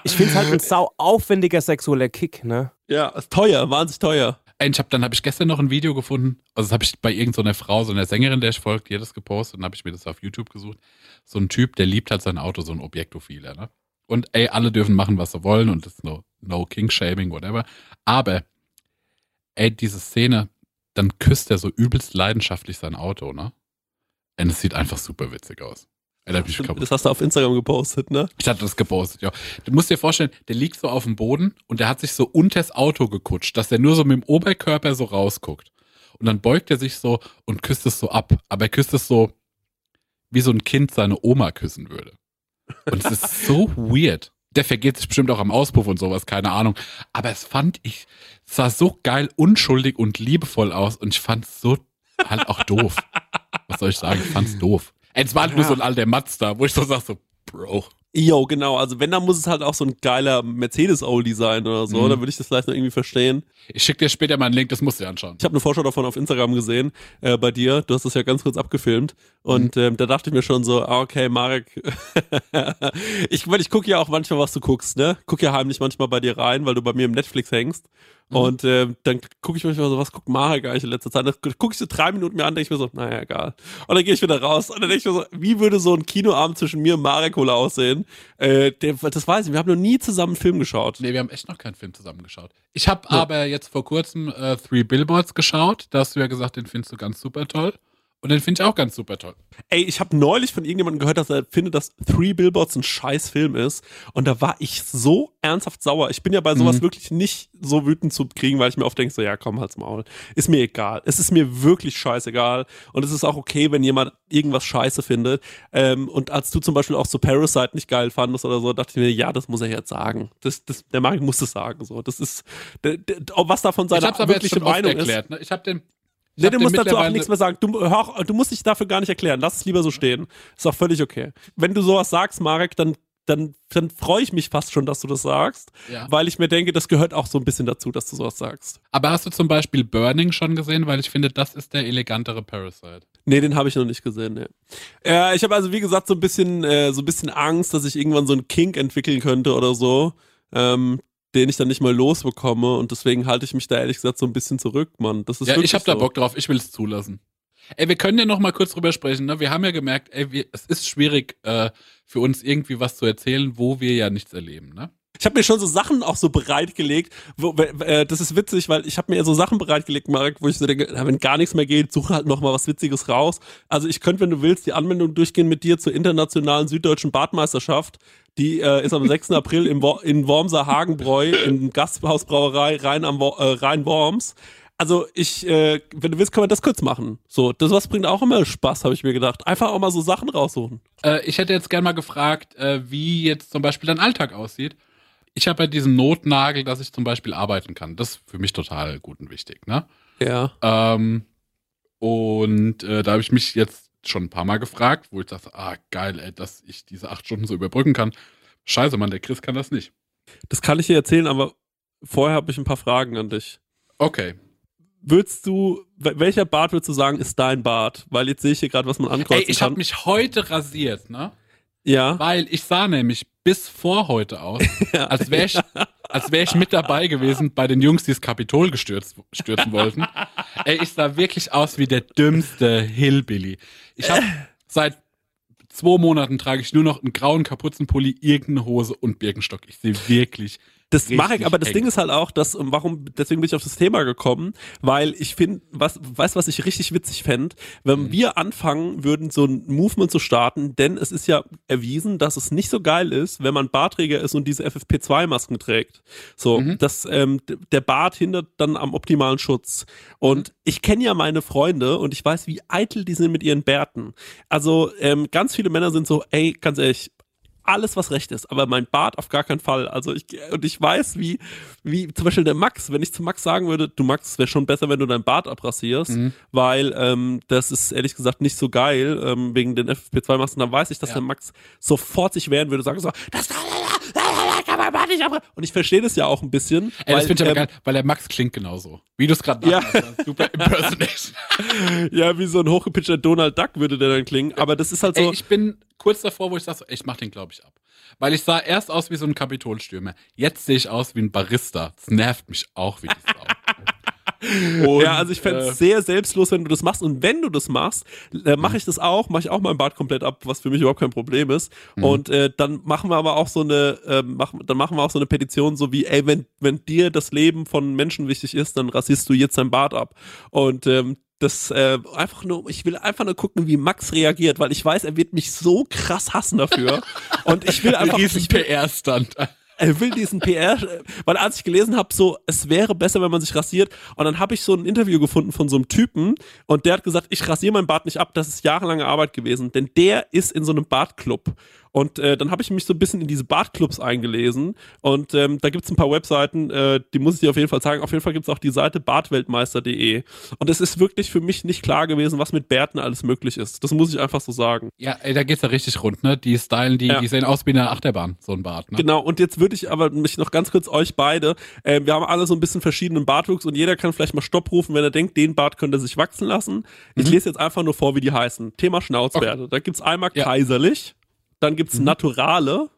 Ich finde es halt ein sau aufwendiger sexueller Kick, ne? ja, ist teuer, wahnsinnig teuer. Ey, Ich hab, dann habe ich gestern noch ein Video gefunden, also das habe ich bei irgendeiner Frau, so einer Sängerin, der ich folge, die hat das gepostet, und dann habe ich mir das auf YouTube gesucht. So ein Typ, der liebt halt sein Auto, so ein Objektophiler, ne? Und ey, alle dürfen machen, was sie wollen und das ist no, no King-Shaming, whatever. Aber, ey, diese Szene, dann küsst er so übelst leidenschaftlich sein Auto, ne? Und es sieht einfach super witzig aus. Da hab ich kaputt. Das hast du auf Instagram gepostet, ne? Ich hatte das gepostet, ja. Du musst dir vorstellen, der liegt so auf dem Boden und der hat sich so unters Auto gekutscht, dass er nur so mit dem Oberkörper so rausguckt. Und dann beugt er sich so und küsst es so ab. Aber er küsst es so, wie so ein Kind seine Oma küssen würde. Und es ist so weird. Der vergeht sich bestimmt auch am Auspuff und sowas, keine Ahnung. Aber es fand ich, es sah so geil, unschuldig und liebevoll aus und ich fand es so halt auch doof. Was soll ich sagen? Ich fand's doof. Es war halt nur so ein alter Mazda, wo ich so sag so, Bro. Jo, genau. Also wenn, dann muss es halt auch so ein geiler Mercedes-Oldie sein oder so. Mhm. Dann würde ich das vielleicht noch irgendwie verstehen. Ich schicke dir später mal einen Link, das musst du dir anschauen. Ich habe eine Vorschau davon auf Instagram gesehen, äh, bei dir. Du hast das ja ganz kurz abgefilmt. Und ähm, da dachte ich mir schon so, ah, okay, Marek, ich, weil ich gucke ja auch manchmal, was du guckst, ne? Guck ja heimlich manchmal bei dir rein, weil du bei mir im Netflix hängst. Und ähm, dann gucke ich manchmal so, was guckt Marek eigentlich in letzter Zeit? Dann gucke ich so drei Minuten mir an, denke ich mir so, naja, egal. Und dann gehe ich wieder raus und dann denke ich mir so, wie würde so ein Kinoabend zwischen mir und Marek wohl aussehen? Äh, der, das weiß ich, wir haben noch nie zusammen einen Film geschaut. Nee, wir haben echt noch keinen Film zusammengeschaut. Ich habe aber jetzt vor kurzem äh, Three Billboards geschaut. Da hast du ja gesagt, den findest du ganz super toll. Und den finde ich auch ganz super toll. Ey, ich habe neulich von irgendjemandem gehört, dass er findet, dass Three Billboards ein scheiß Film ist. Und da war ich so ernsthaft sauer. Ich bin ja bei sowas Mhm. wirklich nicht so wütend zu kriegen, weil ich mir oft denke, so, ja, komm, halt's Maul. Ist mir egal. Es ist mir wirklich scheißegal. Und es ist auch okay, wenn jemand irgendwas scheiße findet. Ähm, und als du zum Beispiel auch so Parasite nicht geil fandest oder so, dachte ich mir, ja, das muss er jetzt sagen. Das, das, der Marek muss es sagen. So, das ist, der, der, was davon ich seine wirkliche Meinung ist. erklärt. Ne? Ich habe den. Nee, du musst dazu auch nichts mehr sagen. Du, hör, du musst dich dafür gar nicht erklären. Lass es lieber so stehen. Ist auch völlig okay. Wenn du sowas sagst, Marek, dann, dann, dann freue ich mich fast schon, dass du das sagst, Ja. weil ich mir denke, das gehört auch so ein bisschen dazu, dass du sowas sagst. Aber hast du zum Beispiel Burning schon gesehen? Weil ich finde, das ist der elegantere Parasite. Nee, den habe ich noch nicht gesehen. Nee. Äh, ich habe also, wie gesagt, so ein bisschen, äh, so ein bisschen Angst, dass ich irgendwann so einen Kink entwickeln könnte oder so, ähm, den ich dann nicht mal losbekomme. Und deswegen halte ich mich da ehrlich gesagt so ein bisschen zurück, Mann. Das ist Ja, ich habe da so. Bock drauf. Ich will es zulassen. Ey, wir können ja noch mal kurz drüber sprechen. Ne? Wir haben ja gemerkt, ey, wir, es ist schwierig äh, für uns irgendwie was zu erzählen, wo wir ja nichts erleben. Ne? Ich habe mir schon so Sachen auch so bereitgelegt. Wo, äh, das ist witzig, weil ich habe mir so Sachen bereitgelegt, Marek, wo ich so denke, wenn gar nichts mehr geht, suche halt noch mal was Witziges raus. Also ich könnte, wenn du willst, die Anmeldung durchgehen mit dir zur internationalen süddeutschen Badmeisterschaft. Die äh, ist am 6. April im in Wormser Hagenbräu in Gasthausbrauerei Rhein am äh, Rhein-Worms. Also ich, äh, wenn du willst, können wir das kurz machen. So, das was bringt auch immer Spaß, habe ich mir gedacht. Einfach auch mal so Sachen raussuchen. Äh, ich hätte jetzt gerne mal gefragt, äh, wie jetzt zum Beispiel dein Alltag aussieht. Ich habe ja diesen Notnagel, dass ich zum Beispiel arbeiten kann. Das ist für mich total gut und wichtig. Ne? Ja. Ähm, und äh, da habe ich mich jetzt schon ein paar Mal gefragt, wo ich dachte, ah, geil, ey, dass ich diese acht Stunden so überbrücken kann. Scheiße, Mann, der Chris kann das nicht. Das kann ich dir erzählen, aber vorher habe ich ein paar Fragen an dich. Okay. würdest du, wel- welcher Bart würdest du sagen, ist dein Bart? Weil jetzt sehe ich hier gerade, was man ankreuzen Ey, ich habe mich heute rasiert, ne? ja. Weil ich sah nämlich bis vor heute aus, als wäre ich, als wäre ich mit dabei gewesen bei den Jungs, die das Kapitol gestürzt, stürzen wollten. Ey, ich sah wirklich aus wie der dümmste Hillbilly. Ich habe seit zwei Monaten trage ich nur noch einen grauen Kapuzenpulli, irgendeine Hose und Birkenstock. Ich sehe wirklich Das mache ich, aber das eng. Ding ist halt auch, dass, um, warum, deswegen bin ich auf das Thema gekommen, weil ich finde, was, weißt was ich richtig witzig fände, wenn Mhm. wir anfangen würden, so ein Movement zu starten, denn es ist ja erwiesen, dass es nicht so geil ist, wenn man Barträger ist und diese FFP2-Masken trägt. So, Mhm. das, ähm, der Bart hindert dann am optimalen Schutz. Und Mhm. ich kenne ja meine Freunde und ich weiß, wie eitel die sind mit ihren Bärten. Also, ähm, ganz viele Männer sind so, ey, ganz ehrlich, alles, was recht ist, aber mein Bart auf gar keinen Fall. Also ich, und ich weiß, wie, wie zum Beispiel der Max, wenn ich zu Max sagen würde, du Max, es wäre schon besser, wenn du dein Bart abrasierst, Mhm. weil ähm, das ist ehrlich gesagt nicht so geil, ähm, wegen den FFP2-Masken, dann weiß ich, dass Ja. der Max sofort sich wehren würde, sagen so, das Bart nicht abrasieren. Und ich verstehe das ja auch ein bisschen. Ey, das weil, finde ich aber ähm, geil, weil der Max klingt genauso. Wie du es gerade Ja. ist Super Impersonation. Ja, wie so ein hochgepitchter Donald Duck würde der dann klingen. Aber das ist halt so. Ey, ich bin kurz davor, wo ich sage, so, ich mach den, glaube ich, ab. Weil ich sah erst aus wie so ein Kapitolstürmer. Jetzt sehe ich aus wie ein Barista. Das nervt mich auch wie die Sau. Und, ja, also ich fände es äh, sehr selbstlos, wenn du das machst. Und wenn du das machst, äh, mache ich das auch, mache ich auch meinen Bart komplett ab, was für mich überhaupt kein Problem ist. Und äh, dann machen wir aber auch so eine, äh, mach, dann machen wir auch so eine Petition, so wie, ey, wenn, wenn dir das Leben von Menschen wichtig ist, dann rasierst du jetzt dein Bart ab. Und ähm, das äh, einfach nur, ich will einfach nur gucken, wie Max reagiert, weil ich weiß, er wird mich so krass hassen dafür. Und ich will ein einfach, riesen PR-Stand. Er will diesen PR, weil als ich gelesen habe, so, es wäre besser, wenn man sich rasiert. Und dann habe ich so ein Interview gefunden von so einem Typen und der hat gesagt, ich rasiere meinen Bart nicht ab, das ist jahrelange Arbeit gewesen, denn der ist in so einem Bartclub. Und äh, dann habe ich mich so ein bisschen in diese Bartclubs eingelesen und ähm, da gibt's ein paar Webseiten, äh, die muss ich dir auf jeden Fall sagen. Auf jeden Fall gibt's auch die Seite bartweltmeister.de. Und es ist wirklich für mich nicht klar gewesen, was mit Bärten alles möglich ist. Das muss ich einfach so sagen. Ja, ey, da geht's ja richtig rund, ne? Die stylen, die, Ja. die sehen aus wie eine Achterbahn, so ein Bart, ne? Genau, und jetzt würde ich aber mich noch ganz kurz euch beide, äh, wir haben alle so ein bisschen verschiedenen Bartwuchs und jeder kann vielleicht mal Stopp rufen, wenn er denkt, den Bart könnte er sich wachsen lassen. Ich lese jetzt einfach nur vor, wie die heißen. Thema Schnauzbärte. Da gibt's einmal Ja. kaiserlich, dann gibt's naturale,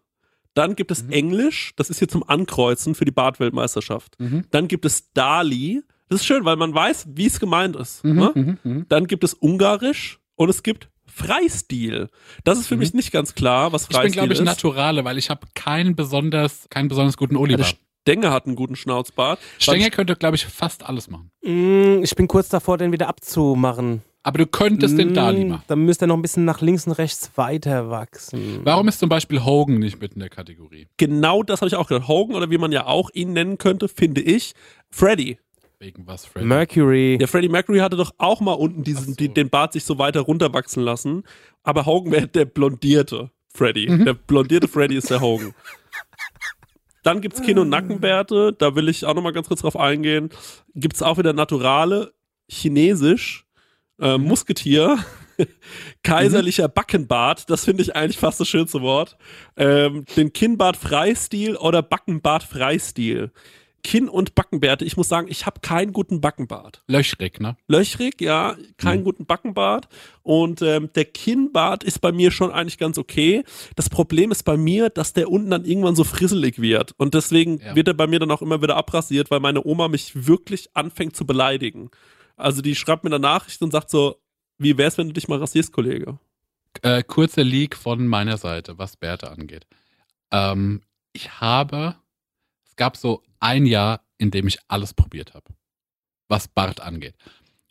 dann gibt es Englisch, das ist hier zum Ankreuzen für die Bartweltmeisterschaft. Dann gibt es Dali, das ist schön, weil man weiß, wie es gemeint ist. ne? Mhm, mhm. Dann gibt es Ungarisch und es gibt Freistil. Das ist für mich nicht ganz klar, was Ich bin, Freistil glaube ich, ist. Naturale, weil ich habe keinen besonders, keinen besonders guten Der Oliver. Stenger hat einen guten Schnauzbart. Stenger könnte, glaube ich, fast alles machen. Mm, ich bin kurz davor, den wieder abzumachen. Aber du könntest den Dali Mm, machen. Dann müsste er noch ein bisschen nach links und rechts weiter wachsen. Warum ist zum Beispiel Hogan nicht mit in der Kategorie? Genau das habe ich auch gedacht. Hogan oder wie man ja auch ihn nennen könnte, finde ich. Freddy. Wegen was, Fred? Mercury. Der Freddie Mercury hatte doch auch mal unten diesen, die, den Bart sich so weiter runterwachsen lassen. Aber Hogan wäre der blondierte Freddy. Der blondierte Freddy ist der Hogan. Dann gibt's Kinn- und Nackenbärte. Da will ich auch noch mal ganz kurz drauf eingehen. Gibt's auch wieder Naturale, Chinesisch, äh, Musketier, kaiserlicher Backenbart. Das finde ich eigentlich fast das schönste Wort. Ähm, den Kinnbart Freistil oder Backenbart Freistil. Kinn- und Backenbärte. Ich muss sagen, ich habe keinen guten Backenbart. Löchrig, ne? Löchrig, ja, keinen guten Backenbart. Und ähm, der Kinnbart ist bei mir schon eigentlich ganz okay. Das Problem ist bei mir, dass der unten dann irgendwann so frisselig wird. Und deswegen Ja. wird er bei mir dann auch immer wieder abrasiert, weil meine Oma mich wirklich anfängt zu beleidigen. Also die schreibt mir eine Nachricht und sagt so, wie wär's, wenn du dich mal rasierst, Kollege? Äh, kurzer Leak von meiner Seite, was Bärte angeht. Ähm, ich habe, es gab so ein Jahr, in dem ich alles probiert habe, was Bart angeht.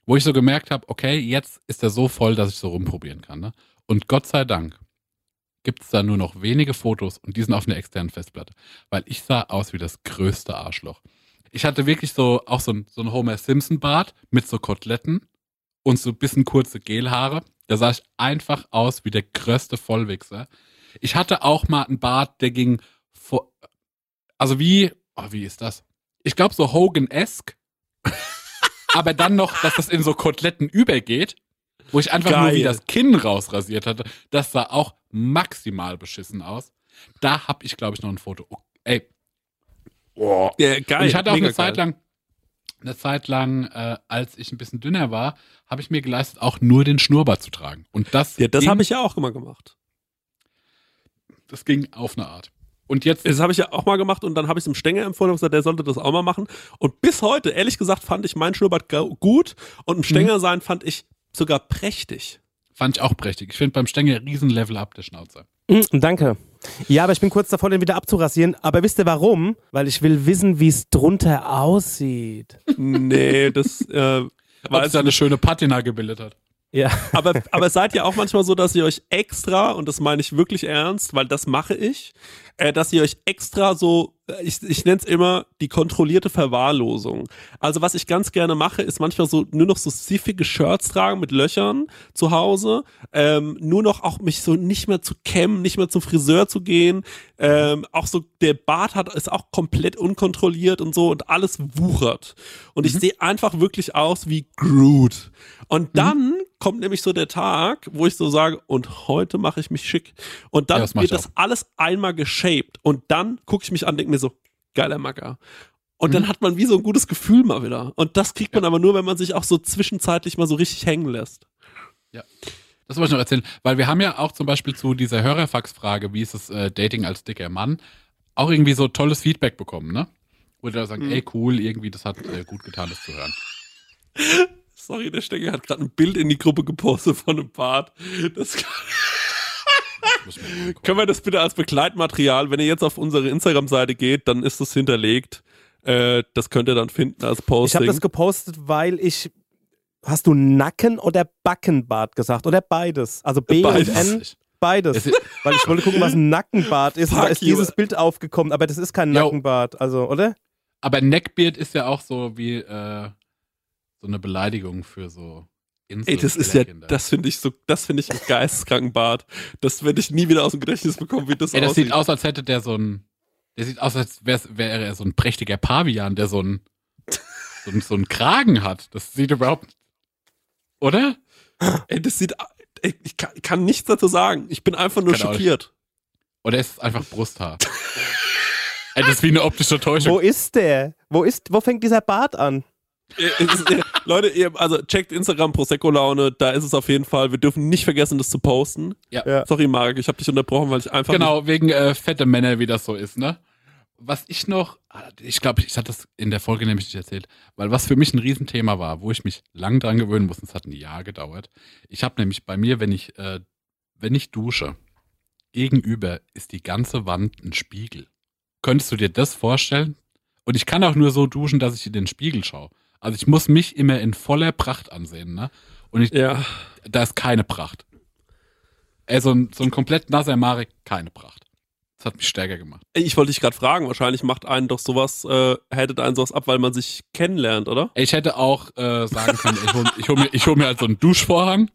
Wo ich so gemerkt habe, okay, jetzt ist er so voll, dass ich so rumprobieren kann. Ne? Und Gott sei Dank gibt es da nur noch wenige Fotos und die sind auf einer externen Festplatte. Weil ich sah aus wie das größte Arschloch. Ich hatte wirklich so auch so ein, so ein Homer Simpson Bart mit so Koteletten und so ein bisschen kurze Gelhaare. Da sah ich einfach aus wie der größte Vollwichser. Ich hatte auch mal einen Bart, der ging vor, also wie, oh, wie ist das? Ich glaube so Hogan-esque, aber dann noch, dass das in so Koteletten übergeht, wo ich einfach nur Geil. wie das Kinn rausrasiert hatte. Das sah auch maximal beschissen aus. Da hab ich, glaube ich, noch ein Foto. Oh, ey. Oh. Ja, geil. Und ich hatte auch mega eine Zeit lang, eine Zeit lang, äh, als ich ein bisschen dünner war, habe ich mir geleistet, auch nur den Schnurrbart zu tragen. Und das, Ja, das habe ich ja auch immer gemacht. das ging auf eine Art. Und jetzt Das habe ich ja auch mal gemacht und dann habe ich es dem Stenger empfohlen und gesagt, der sollte das auch mal machen. Und bis heute, ehrlich gesagt, fand ich mein Schnurrbart gut und ein Stenger sein fand ich sogar prächtig. fand ich auch prächtig. Ich finde beim Stängel riesen Level up der Schnauze. Mm, Danke. Ja, aber ich bin kurz davor, den wieder abzurasieren. Aber wisst ihr warum? Weil ich will wissen, wie es drunter aussieht. Nee, das äh, Weil es da eine schöne Patina gebildet hat. Ja. aber, aber seid ihr auch manchmal so, dass ihr euch extra, und das meine ich wirklich ernst, weil das mache ich, äh, dass ihr euch extra so, ich, ich nenne es immer die kontrollierte Verwahrlosung. Also was ich ganz gerne mache, ist manchmal so nur noch so siffige Shirts tragen mit Löchern zu Hause, ähm, nur noch auch mich so nicht mehr zu kämmen, nicht mehr zum Friseur zu gehen, ähm, auch so der Bart hat ist auch komplett unkontrolliert und so und alles wuchert und ich sehe einfach wirklich aus wie Groot. Und dann kommt nämlich so der Tag, wo ich so sage, und heute mache ich mich schick. Und dann Ja, das wird das alles einmal geshaped. Und dann gucke ich mich an, denke mir so, geiler Macker. Und dann hat man wie so ein gutes Gefühl mal wieder. Und das kriegt man aber nur, wenn man sich auch so zwischenzeitlich mal so richtig hängen lässt. Das wollte ich noch erzählen, weil wir haben ja auch zum Beispiel zu dieser Hörerfax-Frage, wie ist es äh, Dating als dicker Mann, auch irgendwie so tolles Feedback bekommen, ne? Wo die da sagen, ey cool, irgendwie das hat äh, gut getan, das zu hören. Sorry, der Stecker hat gerade ein Bild in die Gruppe gepostet von einem Bart. Das ich angucken. Können wir das bitte als Begleitmaterial, wenn ihr jetzt auf unsere Instagram-Seite geht, dann ist das hinterlegt. Äh, das könnt ihr dann finden als Ich Posting. habe das gepostet, weil ich. Hast du Nacken- oder Backenbart gesagt? Oder beides? Also B Beides. und N? Beides. Weil ich wollte gucken, was ein Nackenbart ist. Und da Fuck ist you. dieses Bild aufgekommen, aber das ist kein. Nackenbart. Also, oder? Aber Neckbeard ist ja auch so wie äh, so eine Beleidigung für so Insel Ey, das ist ja, das finde ich so, das finde ich einen geisteskranken Bart. Das werde ich nie wieder aus dem Gedächtnis bekommen, wie das Ey, das aussieht. sieht aus, als hätte der so ein. Der sieht aus, als wäre er so ein prächtiger Pavian, der so ein, so ein, so einen Kragen hat. Das sieht überhaupt. Oder? Ey, das sieht, ey, ich kann, kann nichts dazu sagen. Ich bin einfach nur auch schockiert. Oder ist es einfach Brusthaar? Ey, das ist wie eine optische Täuschung. Wo ist der? Wo ist, wo fängt dieser Bart an? Äh, ist, äh, Leute, ihr, also checkt Instagram Prosecco Laune, da ist es auf jeden Fall. Wir dürfen nicht vergessen, das zu posten. Ja. Ja. Sorry, Marek, ich habe dich unterbrochen, weil ich einfach Genau, wegen äh, fette Männer, wie das so ist, ne? Was ich noch, ah, ich glaube, ich hatte das in der Folge nämlich nicht erzählt, weil was für mich ein Riesenthema war, wo ich mich lang dran gewöhnen musste, es hat ein Jahr gedauert. Ich habe nämlich bei mir, wenn ich, äh, wenn ich dusche, gegenüber ist die ganze Wand ein Spiegel. Könntest du dir das vorstellen? Und ich kann auch nur so duschen, dass ich in den Spiegel schaue. Also ich muss mich immer in voller Pracht ansehen, ne? Und ich, Ja. da ist keine Pracht. Ey, so ein, so ein komplett nasser Marek, keine Pracht. Das hat mich stärker gemacht. Ich wollte dich gerade fragen, wahrscheinlich macht einen doch sowas, äh, hättet einen sowas ab, weil man sich kennenlernt, oder? Ich hätte auch äh, sagen können, ich hole ich hol mir, ich hol mir halt so einen Duschvorhang.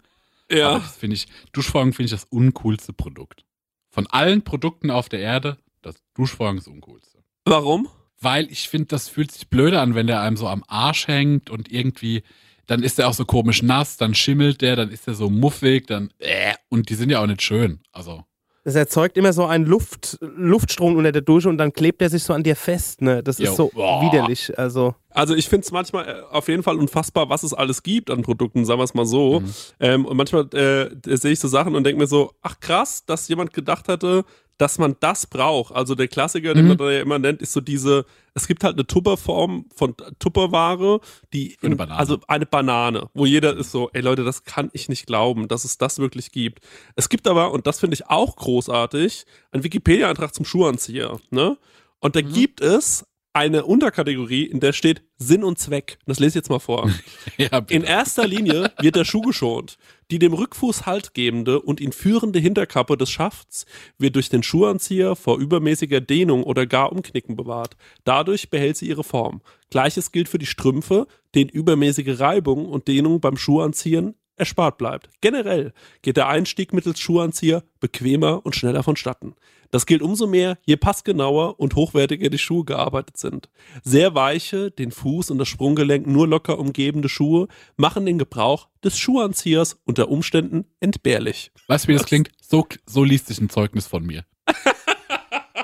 Aber Ja. das finde ich, Duschvorhang finde ich das uncoolste Produkt. Von allen Produkten auf der Erde, das Duschvorhang ist das uncoolste. Warum? Weil ich finde, das fühlt sich blöde an, wenn der einem so am Arsch hängt und irgendwie, dann ist der auch so komisch nass, dann schimmelt der, dann ist der so muffig, dann äh, und die sind ja auch nicht schön. Also, Das erzeugt immer so einen Luft, Luftstrom unter der Dusche und dann klebt er sich so an dir fest. Ne? Das Jo. ist so Boah. widerlich. Also, Also ich finde es manchmal äh, auf jeden Fall unfassbar, was es alles gibt an Produkten, sagen wir es mal so. Mhm. Ähm, und manchmal äh, sehe ich so Sachen und denke mir so, ach krass, dass jemand gedacht hatte, dass man das braucht. Also der Klassiker, den Mhm. man da ja immer nennt, ist so diese, es gibt halt eine Tupperform von Tupperware, die, eine in- Banane. also eine Banane, wo jeder ist so, ey Leute, das kann ich nicht glauben, dass es das wirklich gibt. Es gibt aber, und das finde ich auch großartig, einen Wikipedia-Eintrag zum Schuhanzieher, ne? Und Mhm. da gibt es eine Unterkategorie, in der steht Sinn und Zweck. Das lese ich jetzt mal vor. ja. In erster Linie wird der Schuh geschont. Die dem Rückfuß Halt gebende und ihn führende Hinterkappe des Schafts wird durch den Schuhanzieher vor übermäßiger Dehnung oder gar Umknicken bewahrt. Dadurch behält sie ihre Form. Gleiches gilt für die Strümpfe, denen übermäßige Reibung und Dehnung beim Schuhanziehen erspart bleibt. Generell geht der Einstieg mittels Schuhanzieher bequemer und schneller vonstatten. Das gilt umso mehr, je passgenauer und hochwertiger die Schuhe gearbeitet sind. Sehr weiche, den Fuß und das Sprunggelenk nur locker umgebende Schuhe machen den Gebrauch des Schuhanziehers unter Umständen entbehrlich. Weißt du, wie das klingt? So, so liest sich ein Zeugnis von mir.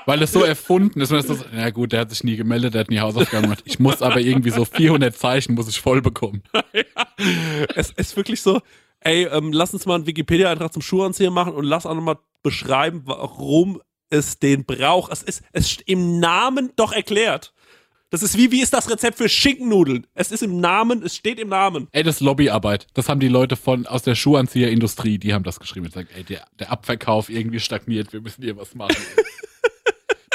Weil es so erfunden ist. Und es ist so, na gut, der hat sich nie gemeldet, der hat nie Hausaufgaben gemacht. Ich muss aber irgendwie so 400 Zeichen muss ich voll bekommen. Es ist wirklich so, ey, ähm, lass uns mal einen Wikipedia-Eintrag zum Schuhanzieher machen und lass auch nochmal beschreiben, warum es den braucht. Es ist, es ist im Namen doch erklärt. Das ist wie, wie ist das Rezept für Schinkennudeln? Es ist im Namen, es steht im Namen. Ey, das ist Lobbyarbeit. Das haben die Leute von aus der Schuhanzieherindustrie, die haben das geschrieben. Die sagen, ey, der, der Abverkauf irgendwie stagniert, wir müssen hier was machen.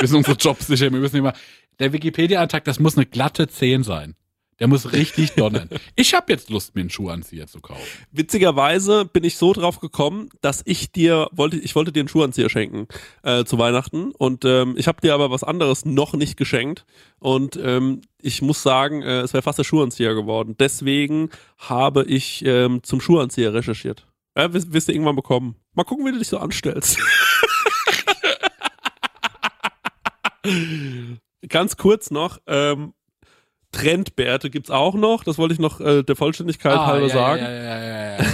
wir müssen unsere Jobs sichern, wir müssen immer. Der Wikipedia-Antrag, das muss eine glatte 10 sein. Der muss richtig donnern. Ich habe jetzt Lust, mir einen Schuhanzieher zu kaufen. Witzigerweise bin ich so drauf gekommen, dass ich dir wollte, ich wollte dir einen Schuhanzieher schenken äh, zu Weihnachten und ähm, ich habe dir aber was anderes noch nicht geschenkt und ähm, ich muss sagen, äh, es wäre fast der Schuhanzieher geworden. Deswegen habe ich ähm, zum Schuhanzieher recherchiert. Ja, wirst, wirst du irgendwann bekommen. Mal gucken, wie du dich so anstellst. Ganz kurz noch, ähm, Trendbärte gibt's auch noch. Das wollte ich noch äh, der Vollständigkeit Ah, halber ja, sagen. Ja, ja.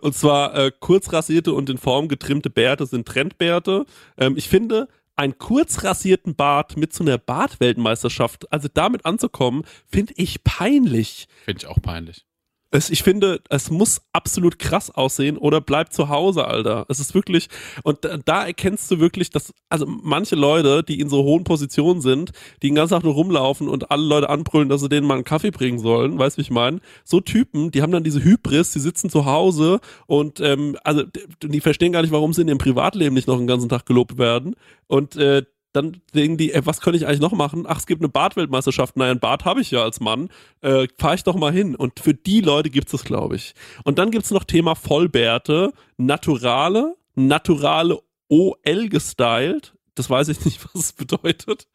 Und zwar äh, kurz rasierte und in Form getrimmte Bärte sind Trendbärte. Ähm, ich finde, einen kurz rasierten Bart mit so einer Bartweltmeisterschaft, also damit anzukommen, finde ich peinlich. Finde ich auch peinlich. Es, ich finde, es muss absolut krass aussehen oder bleib zu Hause, Alter. Es ist wirklich, und da, da erkennst du wirklich, dass, also manche Leute, die in so hohen Positionen sind, die den ganzen Tag nur rumlaufen und alle Leute anbrüllen, dass sie denen mal einen Kaffee bringen sollen, weißt du, wie ich meine? So Typen, die haben dann diese Hybris, die sitzen zu Hause und, ähm, also, die, die verstehen gar nicht, warum sie in ihrem Privatleben nicht noch den ganzen Tag gelobt werden. Und, äh, dann denken die, ey, was könnte ich eigentlich noch machen? Ach, es gibt eine Bartweltmeisterschaft. Naja, einen Bart habe ich ja als Mann. Äh, Fahre ich doch mal hin. Und für die Leute gibt es glaube ich. Und dann gibt es noch Thema Vollbärte, Naturale, Naturale OL gestylt. Das weiß ich nicht, was es bedeutet.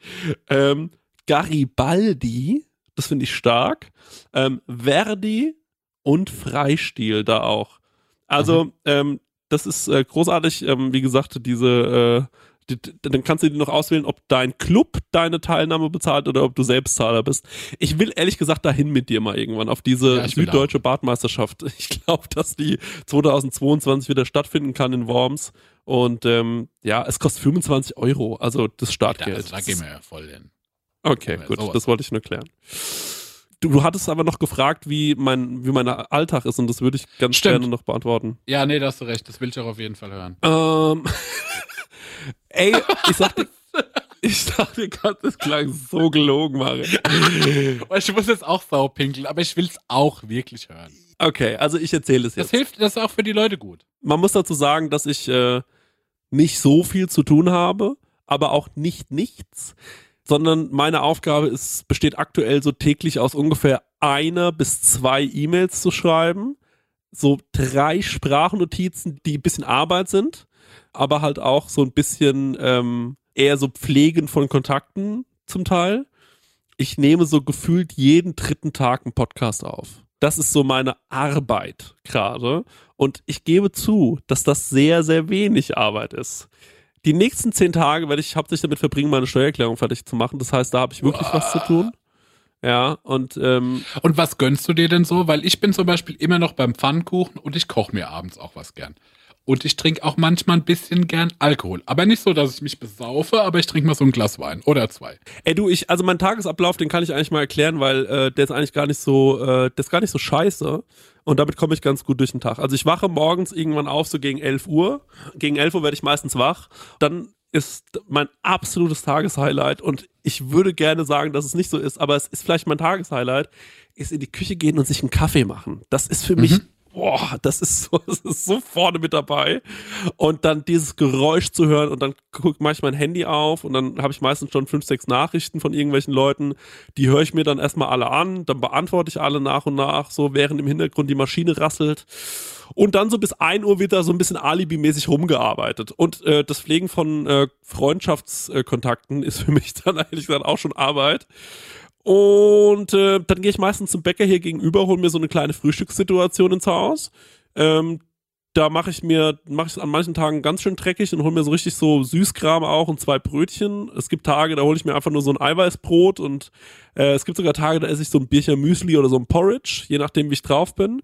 Ähm, Garibaldi, das finde ich stark. Ähm, Verdi und Freistil da auch. Also, ähm, das ist äh, großartig. Ähm, wie gesagt, diese äh, dann kannst du dir noch auswählen, ob dein Club deine Teilnahme bezahlt oder ob du Selbstzahler bist. Ich will ehrlich gesagt dahin mit dir mal irgendwann auf diese Ja, süddeutsche Bartmeisterschaft. Ich glaube, dass die 2022 wieder stattfinden kann in Worms. Und ähm, ja, es kostet 25 Euro, also das Da, Startgeld. also, da gehen wir ja voll hin. Okay, Ja, gut, das wollte ich nur klären. Du, du hattest aber noch gefragt, wie mein, wie mein Alltag ist und das würde ich ganz Stimmt. gerne noch beantworten. Ja, nee, da hast du recht. Das will ich auch auf jeden Fall hören. Ähm, ey, ich sag dir, ich sag dir gerade, das klang so gelogen, Mari. Oh, Ich muss jetzt auch saupinkeln, aber ich will es auch wirklich hören. Okay, also ich erzähle es Das jetzt. hilft, das ist auch für die Leute gut. Man muss dazu sagen, dass ich äh, nicht so viel zu tun habe, aber auch nicht nichts, sondern meine Aufgabe ist, besteht aktuell so täglich aus ungefähr einer bis zwei E-Mails zu schreiben, so drei Sprachnotizen, die ein bisschen Arbeit sind, aber halt auch so ein bisschen ähm, eher so Pflegen von Kontakten zum Teil. Ich nehme so gefühlt jeden dritten Tag einen Podcast auf. Das ist so meine Arbeit gerade. Und ich gebe zu, dass das sehr, sehr wenig Arbeit ist. Die nächsten zehn Tage werde ich hauptsächlich damit verbringen, meine Steuererklärung fertig zu machen. Das heißt, da habe ich wirklich was zu tun. Ja, und ähm, Und was gönnst du dir denn so? Weil ich bin zum Beispiel immer noch beim Pfannkuchen und ich koche mir abends auch was gern. Und ich trinke auch manchmal ein bisschen gern Alkohol. Aber nicht so, dass ich mich besaufe, aber ich trinke mal so ein Glas Wein oder zwei. Ey du, ich, also mein Tagesablauf, den kann ich eigentlich mal erklären, weil äh, der ist eigentlich gar nicht so, äh, der ist gar nicht so scheiße. Und damit komme ich ganz gut durch den Tag. Also ich wache morgens irgendwann auf, so gegen 11 Uhr. Gegen 11 Uhr werde ich meistens wach. Dann ist mein absolutes Tageshighlight und ich würde gerne sagen, dass es nicht so ist, aber es ist vielleicht mein Tageshighlight, ist in die Küche gehen und sich einen Kaffee machen. Das ist für mich, boah, das ist so, das ist so vorne mit dabei. Und dann dieses Geräusch zu hören und dann guck mache ich mein Handy auf und dann habe ich meistens schon fünf, sechs Nachrichten von irgendwelchen Leuten. Die höre ich mir dann erstmal alle an, dann beantworte ich alle nach und nach, so während im Hintergrund die Maschine rasselt. Und dann so bis 1 Uhr wird da so ein bisschen alibimäßig rumgearbeitet. Und äh, das Pflegen von äh, Freundschaftskontakten ist für mich dann eigentlich dann auch schon Arbeit. Und äh, dann gehe ich meistens zum Bäcker hier gegenüber, hole mir so eine kleine Frühstückssituation ins Haus. Ähm, da mache ich mir, mache ich an manchen Tagen ganz schön dreckig und hole mir so richtig so Süßkram auch und zwei Brötchen. Es gibt Tage, da hole ich mir einfach nur so ein Eiweißbrot und äh, es gibt sogar Tage, da esse ich so ein Bierchen Müsli oder so ein Porridge, je nachdem, wie ich drauf bin.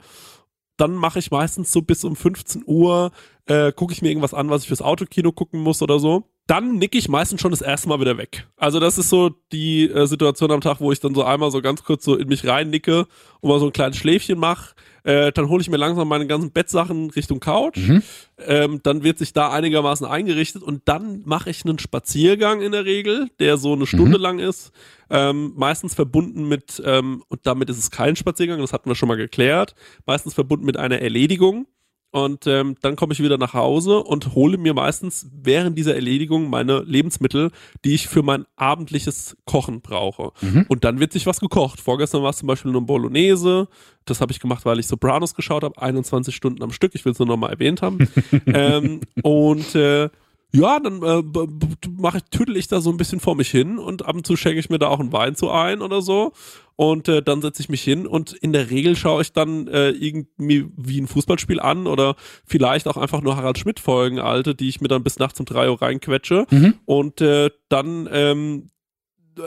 Dann mache ich meistens so bis um 15 Uhr, äh, gucke ich mir irgendwas an, was ich fürs Autokino gucken muss oder so. Dann nick ich meistens schon das erste Mal wieder weg. Also das ist so die äh, Situation am Tag, wo ich dann so einmal so ganz kurz so in mich rein nicke und mal so ein kleines Schläfchen mache. Äh, dann hole ich mir langsam meine ganzen Bettsachen Richtung Couch. Mhm. Ähm, dann wird sich da einigermaßen eingerichtet und dann mache ich einen Spaziergang in der Regel, der so eine Stunde Mhm. lang ist. Ähm, meistens verbunden mit, ähm, und damit ist es kein Spaziergang, das hatten wir schon mal geklärt, meistens verbunden mit einer Erledigung. Und ähm, dann komme ich wieder nach Hause und hole mir meistens während dieser Erledigung meine Lebensmittel, die ich für mein abendliches Kochen brauche. Mhm. Und dann wird sich was gekocht. Vorgestern war es zum Beispiel eine Bolognese. Das habe ich gemacht, weil ich Sopranos geschaut habe, 21 Stunden am Stück. Ich will es nur nochmal erwähnt haben. ähm, und äh, ja, dann äh, mache ich, tüdel ich da so ein bisschen vor mich hin und ab und zu schenke ich mir da auch einen Wein zu ein oder so. Und äh, dann setze ich mich hin und in der Regel schaue ich dann äh, irgendwie wie ein Fußballspiel an oder vielleicht auch einfach nur Harald Schmidt Folgen alte, die ich mir dann bis nachts um drei Uhr reinquetsche. Mhm. Und äh, dann ähm,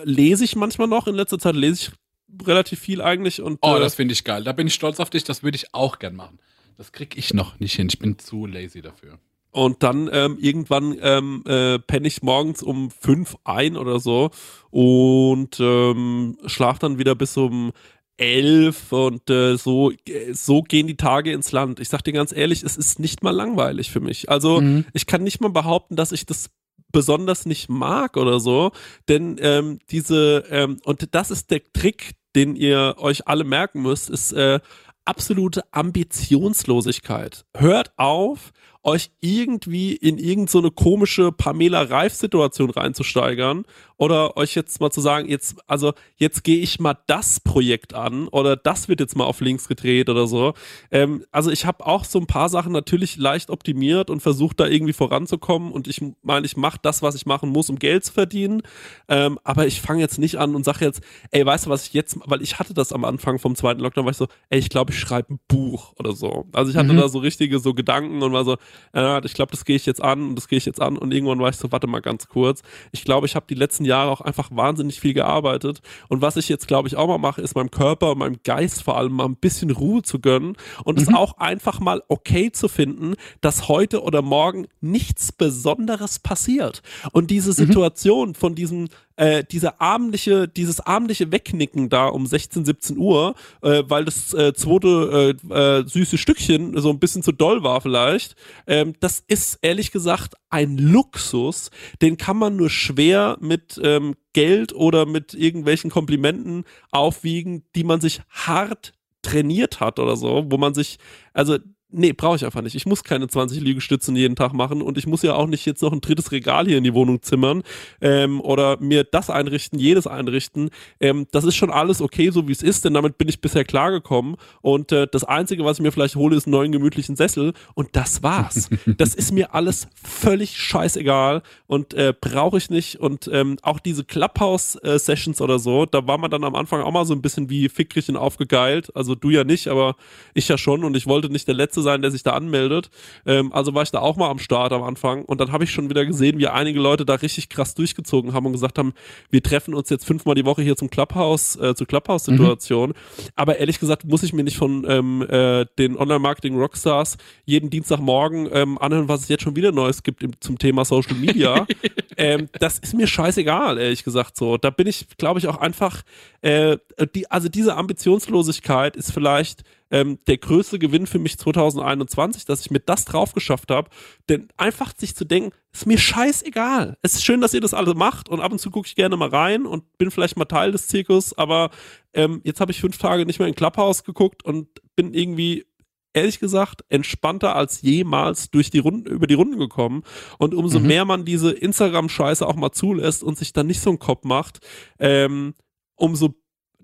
lese ich manchmal noch. In letzter Zeit lese ich relativ viel eigentlich. Und, Oh, äh, das finde ich geil. Da bin ich stolz auf dich. Das würde ich auch gern machen. Das krieg ich noch nicht hin. Ich bin zu lazy dafür. Und dann ähm, irgendwann ähm, äh, penne ich morgens um fünf ein oder so und ähm, schlaf dann wieder bis um elf und äh, so, so gehen die Tage ins Land. Ich sag dir ganz ehrlich, es ist nicht mal langweilig für mich. Also Mhm. ich kann nicht mal behaupten, dass ich das besonders nicht mag oder so, denn ähm, diese, ähm, und das ist der Trick, den ihr euch alle merken müsst, ist äh, absolute Ambitionslosigkeit. Hört auf, euch irgendwie in irgendeine so komische Pamela Reif-Situation reinzusteigern oder euch jetzt mal zu sagen, jetzt, also jetzt gehe ich mal das Projekt an oder das wird jetzt mal auf links gedreht oder so. Ähm, also ich habe auch so ein paar Sachen natürlich leicht optimiert und versucht da irgendwie voranzukommen und ich meine, ich mache das, was ich machen muss, um Geld zu verdienen, ähm, aber ich fange jetzt nicht an und sage jetzt, ey, weißt du, was ich jetzt, weil ich hatte das am Anfang vom zweiten Lockdown, war ich so, ey, ich glaube, ich schreibe ein Buch oder so. Also ich hatte Mhm. da so richtige so Gedanken und war so, äh, ich glaube, das gehe ich jetzt an und das gehe ich jetzt an und irgendwann war ich so, warte mal ganz kurz. Ich glaube, ich habe die letzten Jahre auch einfach wahnsinnig viel gearbeitet. Und was ich jetzt, glaube ich, auch mal mache, ist meinem Körper und meinem Geist vor allem mal ein bisschen Ruhe zu gönnen und es auch einfach mal okay zu finden, dass heute oder morgen nichts Besonderes passiert. Und diese Situation von diesem äh, dieser abendliche, dieses abendliche Wegnicken da um 16, 17 Uhr, äh, weil das äh, zweite äh, äh, süße Stückchen so ein bisschen zu doll war vielleicht, ähm, das ist ehrlich gesagt ein Luxus, den kann man nur schwer mit ähm, Geld oder mit irgendwelchen Komplimenten aufwiegen, die man sich hart trainiert hat oder so, wo man sich, also nee, brauche ich einfach nicht. Ich muss keine 20 Liegestützen jeden Tag machen und ich muss ja auch nicht jetzt noch ein drittes Regal hier in die Wohnung zimmern ähm, oder mir das einrichten, jedes einrichten. Ähm, das ist schon alles okay, so wie es ist, denn damit bin ich bisher klargekommen und äh, das Einzige, was ich mir vielleicht hole, ist einen neuen gemütlichen Sessel und das war's. das ist mir alles völlig scheißegal und äh, brauche ich nicht und ähm, auch diese Clubhouse-Sessions oder so, da war man dann am Anfang auch mal so ein bisschen wie Fickrchen aufgegeilt, also du ja nicht, aber ich ja schon und ich wollte nicht der Letzte sein, der sich da anmeldet. Ähm, also war ich da auch mal am Start am Anfang und dann habe ich schon wieder gesehen, wie einige Leute da richtig krass durchgezogen haben und gesagt haben, wir treffen uns jetzt fünfmal die Woche hier zum Clubhouse, äh, zur Clubhouse-Situation. Aber ehrlich gesagt muss ich mir nicht von ähm, äh, den Online-Marketing-Rockstars jeden Dienstagmorgen ähm, anhören, was es jetzt schon wieder Neues gibt im, zum Thema Social Media. ähm, das ist mir scheißegal, ehrlich gesagt so. Da bin ich, glaube ich, auch einfach, äh, die, also diese Ambitionslosigkeit ist vielleicht ähm, der größte Gewinn für mich 2021, dass ich mir das drauf geschafft habe. Denn einfach sich zu denken, ist mir scheißegal. Es ist schön, dass ihr das alle macht und ab und zu gucke ich gerne mal rein und bin vielleicht mal Teil des Zirkus, aber ähm, jetzt habe ich fünf Tage nicht mehr in Clubhouse geguckt und bin irgendwie ehrlich gesagt entspannter als jemals durch die Runden, über die Runden gekommen. Und umso Mhm. mehr man diese Instagram-Scheiße auch mal zulässt und sich dann nicht so einen Kopf macht, ähm, umso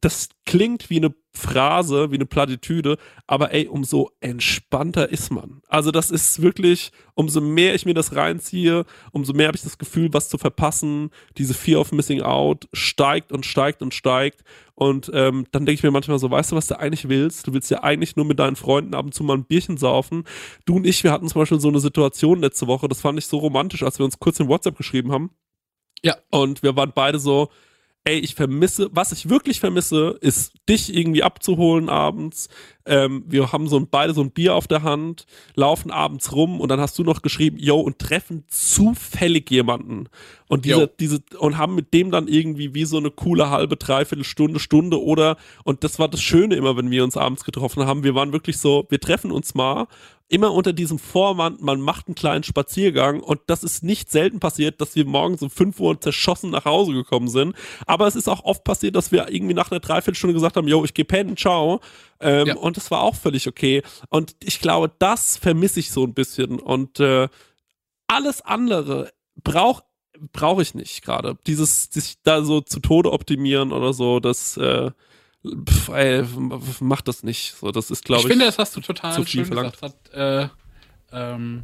das klingt wie eine Phrase, wie eine Plattitüde, aber ey, umso entspannter ist man. Also das ist wirklich, umso mehr ich mir das reinziehe, umso mehr habe ich das Gefühl, was zu verpassen. Diese Fear of Missing Out steigt und steigt und steigt. Und ähm, dann denke ich mir manchmal so, weißt du, was du eigentlich willst? Du willst ja eigentlich nur mit deinen Freunden ab und zu mal ein Bierchen saufen. Du und ich, wir hatten zum Beispiel so eine Situation letzte Woche, das fand ich so romantisch, als wir uns kurz in WhatsApp geschrieben haben. Ja. Und wir waren beide so, ey, ich vermisse, was ich wirklich vermisse, ist dich irgendwie abzuholen abends, ähm, wir haben so ein, beide so ein Bier auf der Hand, laufen abends rum und dann hast du noch geschrieben, yo, und treffen zufällig jemanden. Und diese, Jo. diese, und haben mit dem dann irgendwie wie so eine coole halbe, dreiviertel Stunde, Stunde oder, und das war das Schöne immer, wenn wir uns abends getroffen haben, wir waren wirklich so, wir treffen uns mal immer unter diesem Vorwand, man macht einen kleinen Spaziergang und das ist nicht selten passiert, dass wir morgens um 5 Uhr zerschossen nach Hause gekommen sind. Aber es ist auch oft passiert, dass wir irgendwie nach einer Dreiviertelstunde gesagt haben, yo, ich gehe pennen, ciao. Ähm, Ja. Und das war auch völlig okay. Und ich glaube, das vermisse ich so ein bisschen. Und äh, alles andere braucht brauche ich nicht gerade. Dieses sich da so zu Tode optimieren oder so, das äh, pf, ey, macht das nicht. So, das ist glaube ich ich. finde, das hast du total zu viel schön verlangt. gesagt. Hat äh, ähm,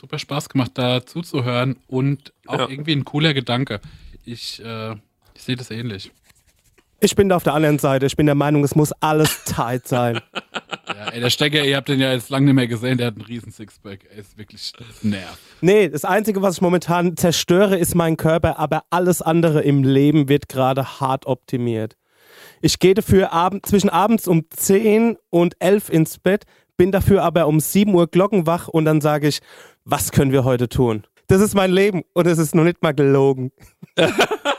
super Spaß gemacht, da zuzuhören und auch Ja. irgendwie ein cooler Gedanke. Ich, äh, ich sehe das ähnlich. Ich bin da auf der anderen Seite. Ich bin der Meinung, es muss alles tight sein. Ja, ey, der Stecker, ihr habt den ja jetzt lange nicht mehr gesehen, der hat einen riesen Sixpack. Er ist wirklich nervt. Nee, das Einzige, was ich momentan zerstöre, ist mein Körper, aber alles andere im Leben wird gerade hart optimiert. Ich gehe dafür abend, zwischen abends um 10 und 11 ins Bett, bin dafür aber um 7 Uhr glockenwach und dann sage ich, was können wir heute tun? Das ist mein Leben und es ist noch nicht mal gelogen.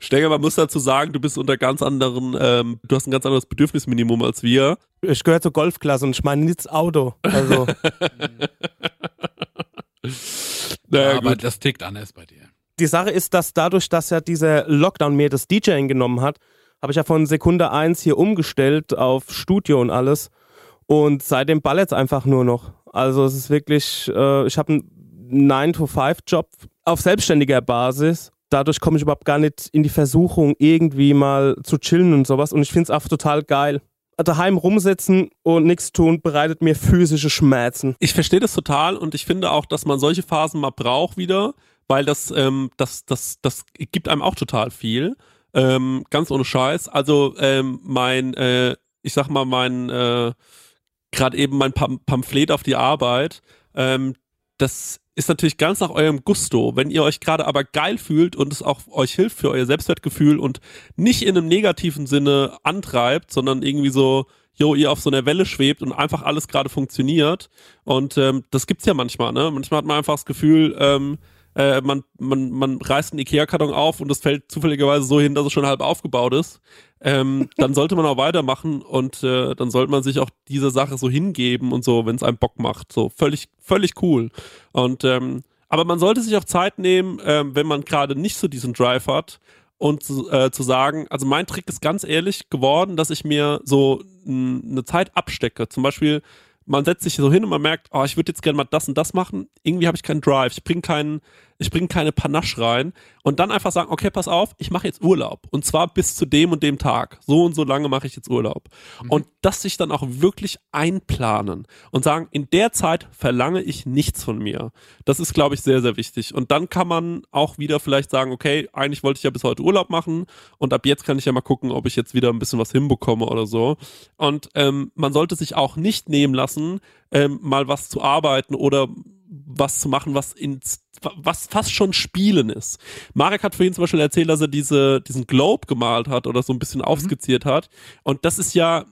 Stenger, man muss dazu sagen, du bist unter ganz anderen, ähm, du hast ein ganz anderes Bedürfnisminimum als wir. Ich gehöre zur Golfklasse und ich meine nicht das Auto. Also, Naja, aber gut. das tickt anders bei dir. die Sache ist, dass dadurch, dass ja dieser Lockdown mir das DJing genommen hat, habe ich ja von Sekunde 1 hier umgestellt auf Studio und alles. Und seitdem ballert's einfach nur noch. Also es ist wirklich, äh, ich habe einen 9-to-5-Job auf selbstständiger Basis. Dadurch komme ich überhaupt gar nicht in die Versuchung, irgendwie mal zu chillen und sowas. Und ich finde es auch total geil. Daheim rumsitzen und nichts tun, bereitet mir physische Schmerzen. Ich verstehe das total und ich finde auch, dass man solche Phasen mal braucht wieder, weil das, ähm, das, das, das gibt einem auch total viel. Ähm, ganz ohne Scheiß. Also ähm, mein, äh, ich sag mal, mein, äh, gerade eben mein Pam Pamphlet auf die Arbeit, ähm, das ist natürlich ganz nach eurem Gusto. Wenn ihr euch gerade aber geil fühlt und es auch euch hilft für euer Selbstwertgefühl und nicht in einem negativen Sinne antreibt, sondern irgendwie so, jo, ihr auf so einer Welle schwebt und einfach alles gerade funktioniert. Und ähm, das gibt's ja manchmal, ne? Manchmal hat man einfach das Gefühl, ähm, äh, man, man, man reißt einen Ikea-Karton auf und das fällt zufälligerweise so hin, dass es schon halb aufgebaut ist. Ähm, dann sollte man auch weitermachen und äh, dann sollte man sich auch dieser Sache so hingeben und so, wenn es einem Bock macht. So völlig, völlig cool. Und ähm, aber man sollte sich auch Zeit nehmen, ähm, wenn man gerade nicht so diesen Drive hat und zu, äh, zu sagen, also mein Trick ist ganz ehrlich geworden, dass ich mir so eine Zeit abstecke. Zum Beispiel, man setzt sich so hin und man merkt, oh, ich würde jetzt gerne mal das und das machen. Irgendwie habe ich keinen Drive, ich bringe keinen, ich bringe keine Panache rein und dann einfach sagen, okay, pass auf, ich mache jetzt Urlaub und zwar bis zu dem und dem Tag. So und so lange mache ich jetzt Urlaub. Und das sich dann auch wirklich einplanen und sagen, in der Zeit verlange ich nichts von mir. Das ist, glaube ich, sehr, sehr wichtig. Und dann kann man auch wieder vielleicht sagen, okay, eigentlich wollte ich ja bis heute Urlaub machen und ab jetzt kann ich ja mal gucken, ob ich jetzt wieder ein bisschen was hinbekomme oder so. Und ähm, man sollte sich auch nicht nehmen lassen, ähm, mal was zu arbeiten oder was zu machen, was ins, was fast schon Spielen ist. Marek hat vorhin zum Beispiel erzählt, dass er diese, diesen Globe gemalt hat oder so ein bisschen aufskizziert hat. Und das ist ja,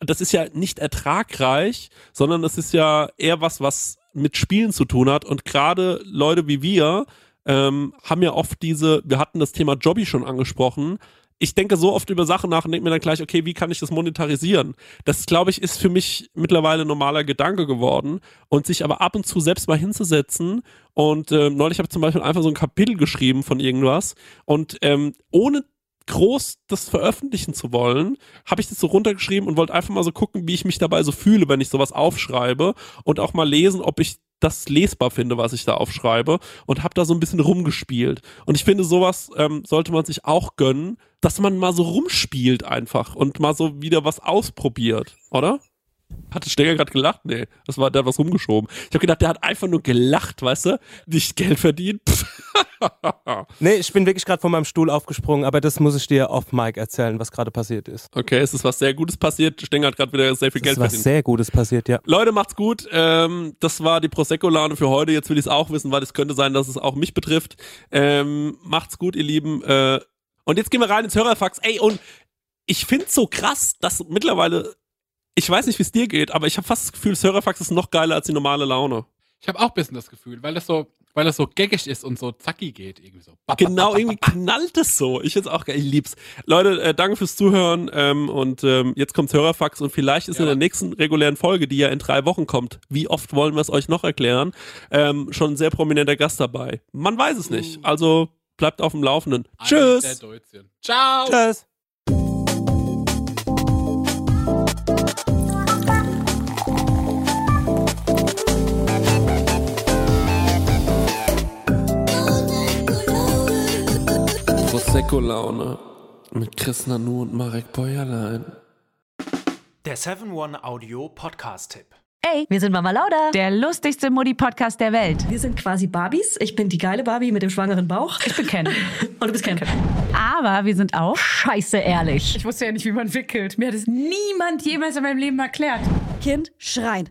das ist ja nicht ertragreich, sondern das ist ja eher was, was mit Spielen zu tun hat. Und gerade Leute wie wir ähm, haben ja oft diese, wir hatten das Thema Jobby schon angesprochen. Ich denke so oft über Sachen nach und denke mir dann gleich, okay, wie kann ich das monetarisieren? Das, glaube ich, ist für mich mittlerweile normaler Gedanke geworden. Und sich aber ab und zu selbst mal hinzusetzen. Und ähm, neulich habe ich zum Beispiel einfach so ein Kapitel geschrieben von irgendwas. Und ähm, ohne groß das veröffentlichen zu wollen, habe ich das so runtergeschrieben und wollte einfach mal so gucken, wie ich mich dabei so fühle, wenn ich sowas aufschreibe und auch mal lesen, ob ich das lesbar finde, was ich da aufschreibe und habe da so ein bisschen rumgespielt. Und ich finde, sowas ähm, sollte man sich auch gönnen, dass man mal so rumspielt einfach und mal so wieder was ausprobiert, oder? Hatte Steger gerade gelacht? Nee, das war, der hat was rumgeschoben. Ich habe gedacht, der hat einfach nur gelacht, weißt du? Nicht Geld verdient. Nee, ich bin wirklich gerade von meinem Stuhl aufgesprungen, aber das muss ich dir off Mike erzählen, was gerade passiert ist. Okay, es ist was sehr Gutes passiert. Stenger hat gerade wieder sehr viel Es Geld ist was verdient. sehr Gutes passiert, ja. Leute, macht's gut. Ähm, das war die Prosecco-Laune für heute. Jetzt will ich es auch wissen, weil es könnte sein, dass es auch mich betrifft. Ähm, macht's gut, ihr Lieben. Äh, und jetzt gehen wir rein ins Hörerfax. Ey, und ich finde es so krass, dass mittlerweile, ich weiß nicht, wie es dir geht, aber ich habe fast das Gefühl, Surfax ist noch geiler als die normale Laune. Ich habe auch ein bisschen das Gefühl, weil das so, weil das so gaggig ist und so zacki geht. Irgendwie so. Genau, irgendwie knallt es so. Ich find's auch geil, ich lieb's. Leute, äh, danke fürs Zuhören ähm, und ähm, jetzt kommt Hörerfax und vielleicht ist Ja. in der nächsten regulären Folge, die ja in drei Wochen kommt, wie oft wollen wir es euch noch erklären, ähm, schon ein sehr prominenter Gast dabei. Man weiß es nicht, also bleibt auf dem Laufenden. Der Tschüss! Ciao! Tschüss. Prosecco-Laune mit Chris Nanu und Marek Bäuerlein. Der 7-One-Audio-Podcast-Tipp. Ey, wir sind Mama Lauda. Der lustigste Mutti-Podcast der Welt. Wir sind quasi Barbies. Ich bin die geile Barbie mit dem schwangeren Bauch. Ich bin Ken. Und du bist Ken. Aber wir sind auch. Scheiße ehrlich. Ich wusste ja nicht, wie man wickelt. Mir hat es niemand jemals in meinem Leben erklärt. Kind schreien.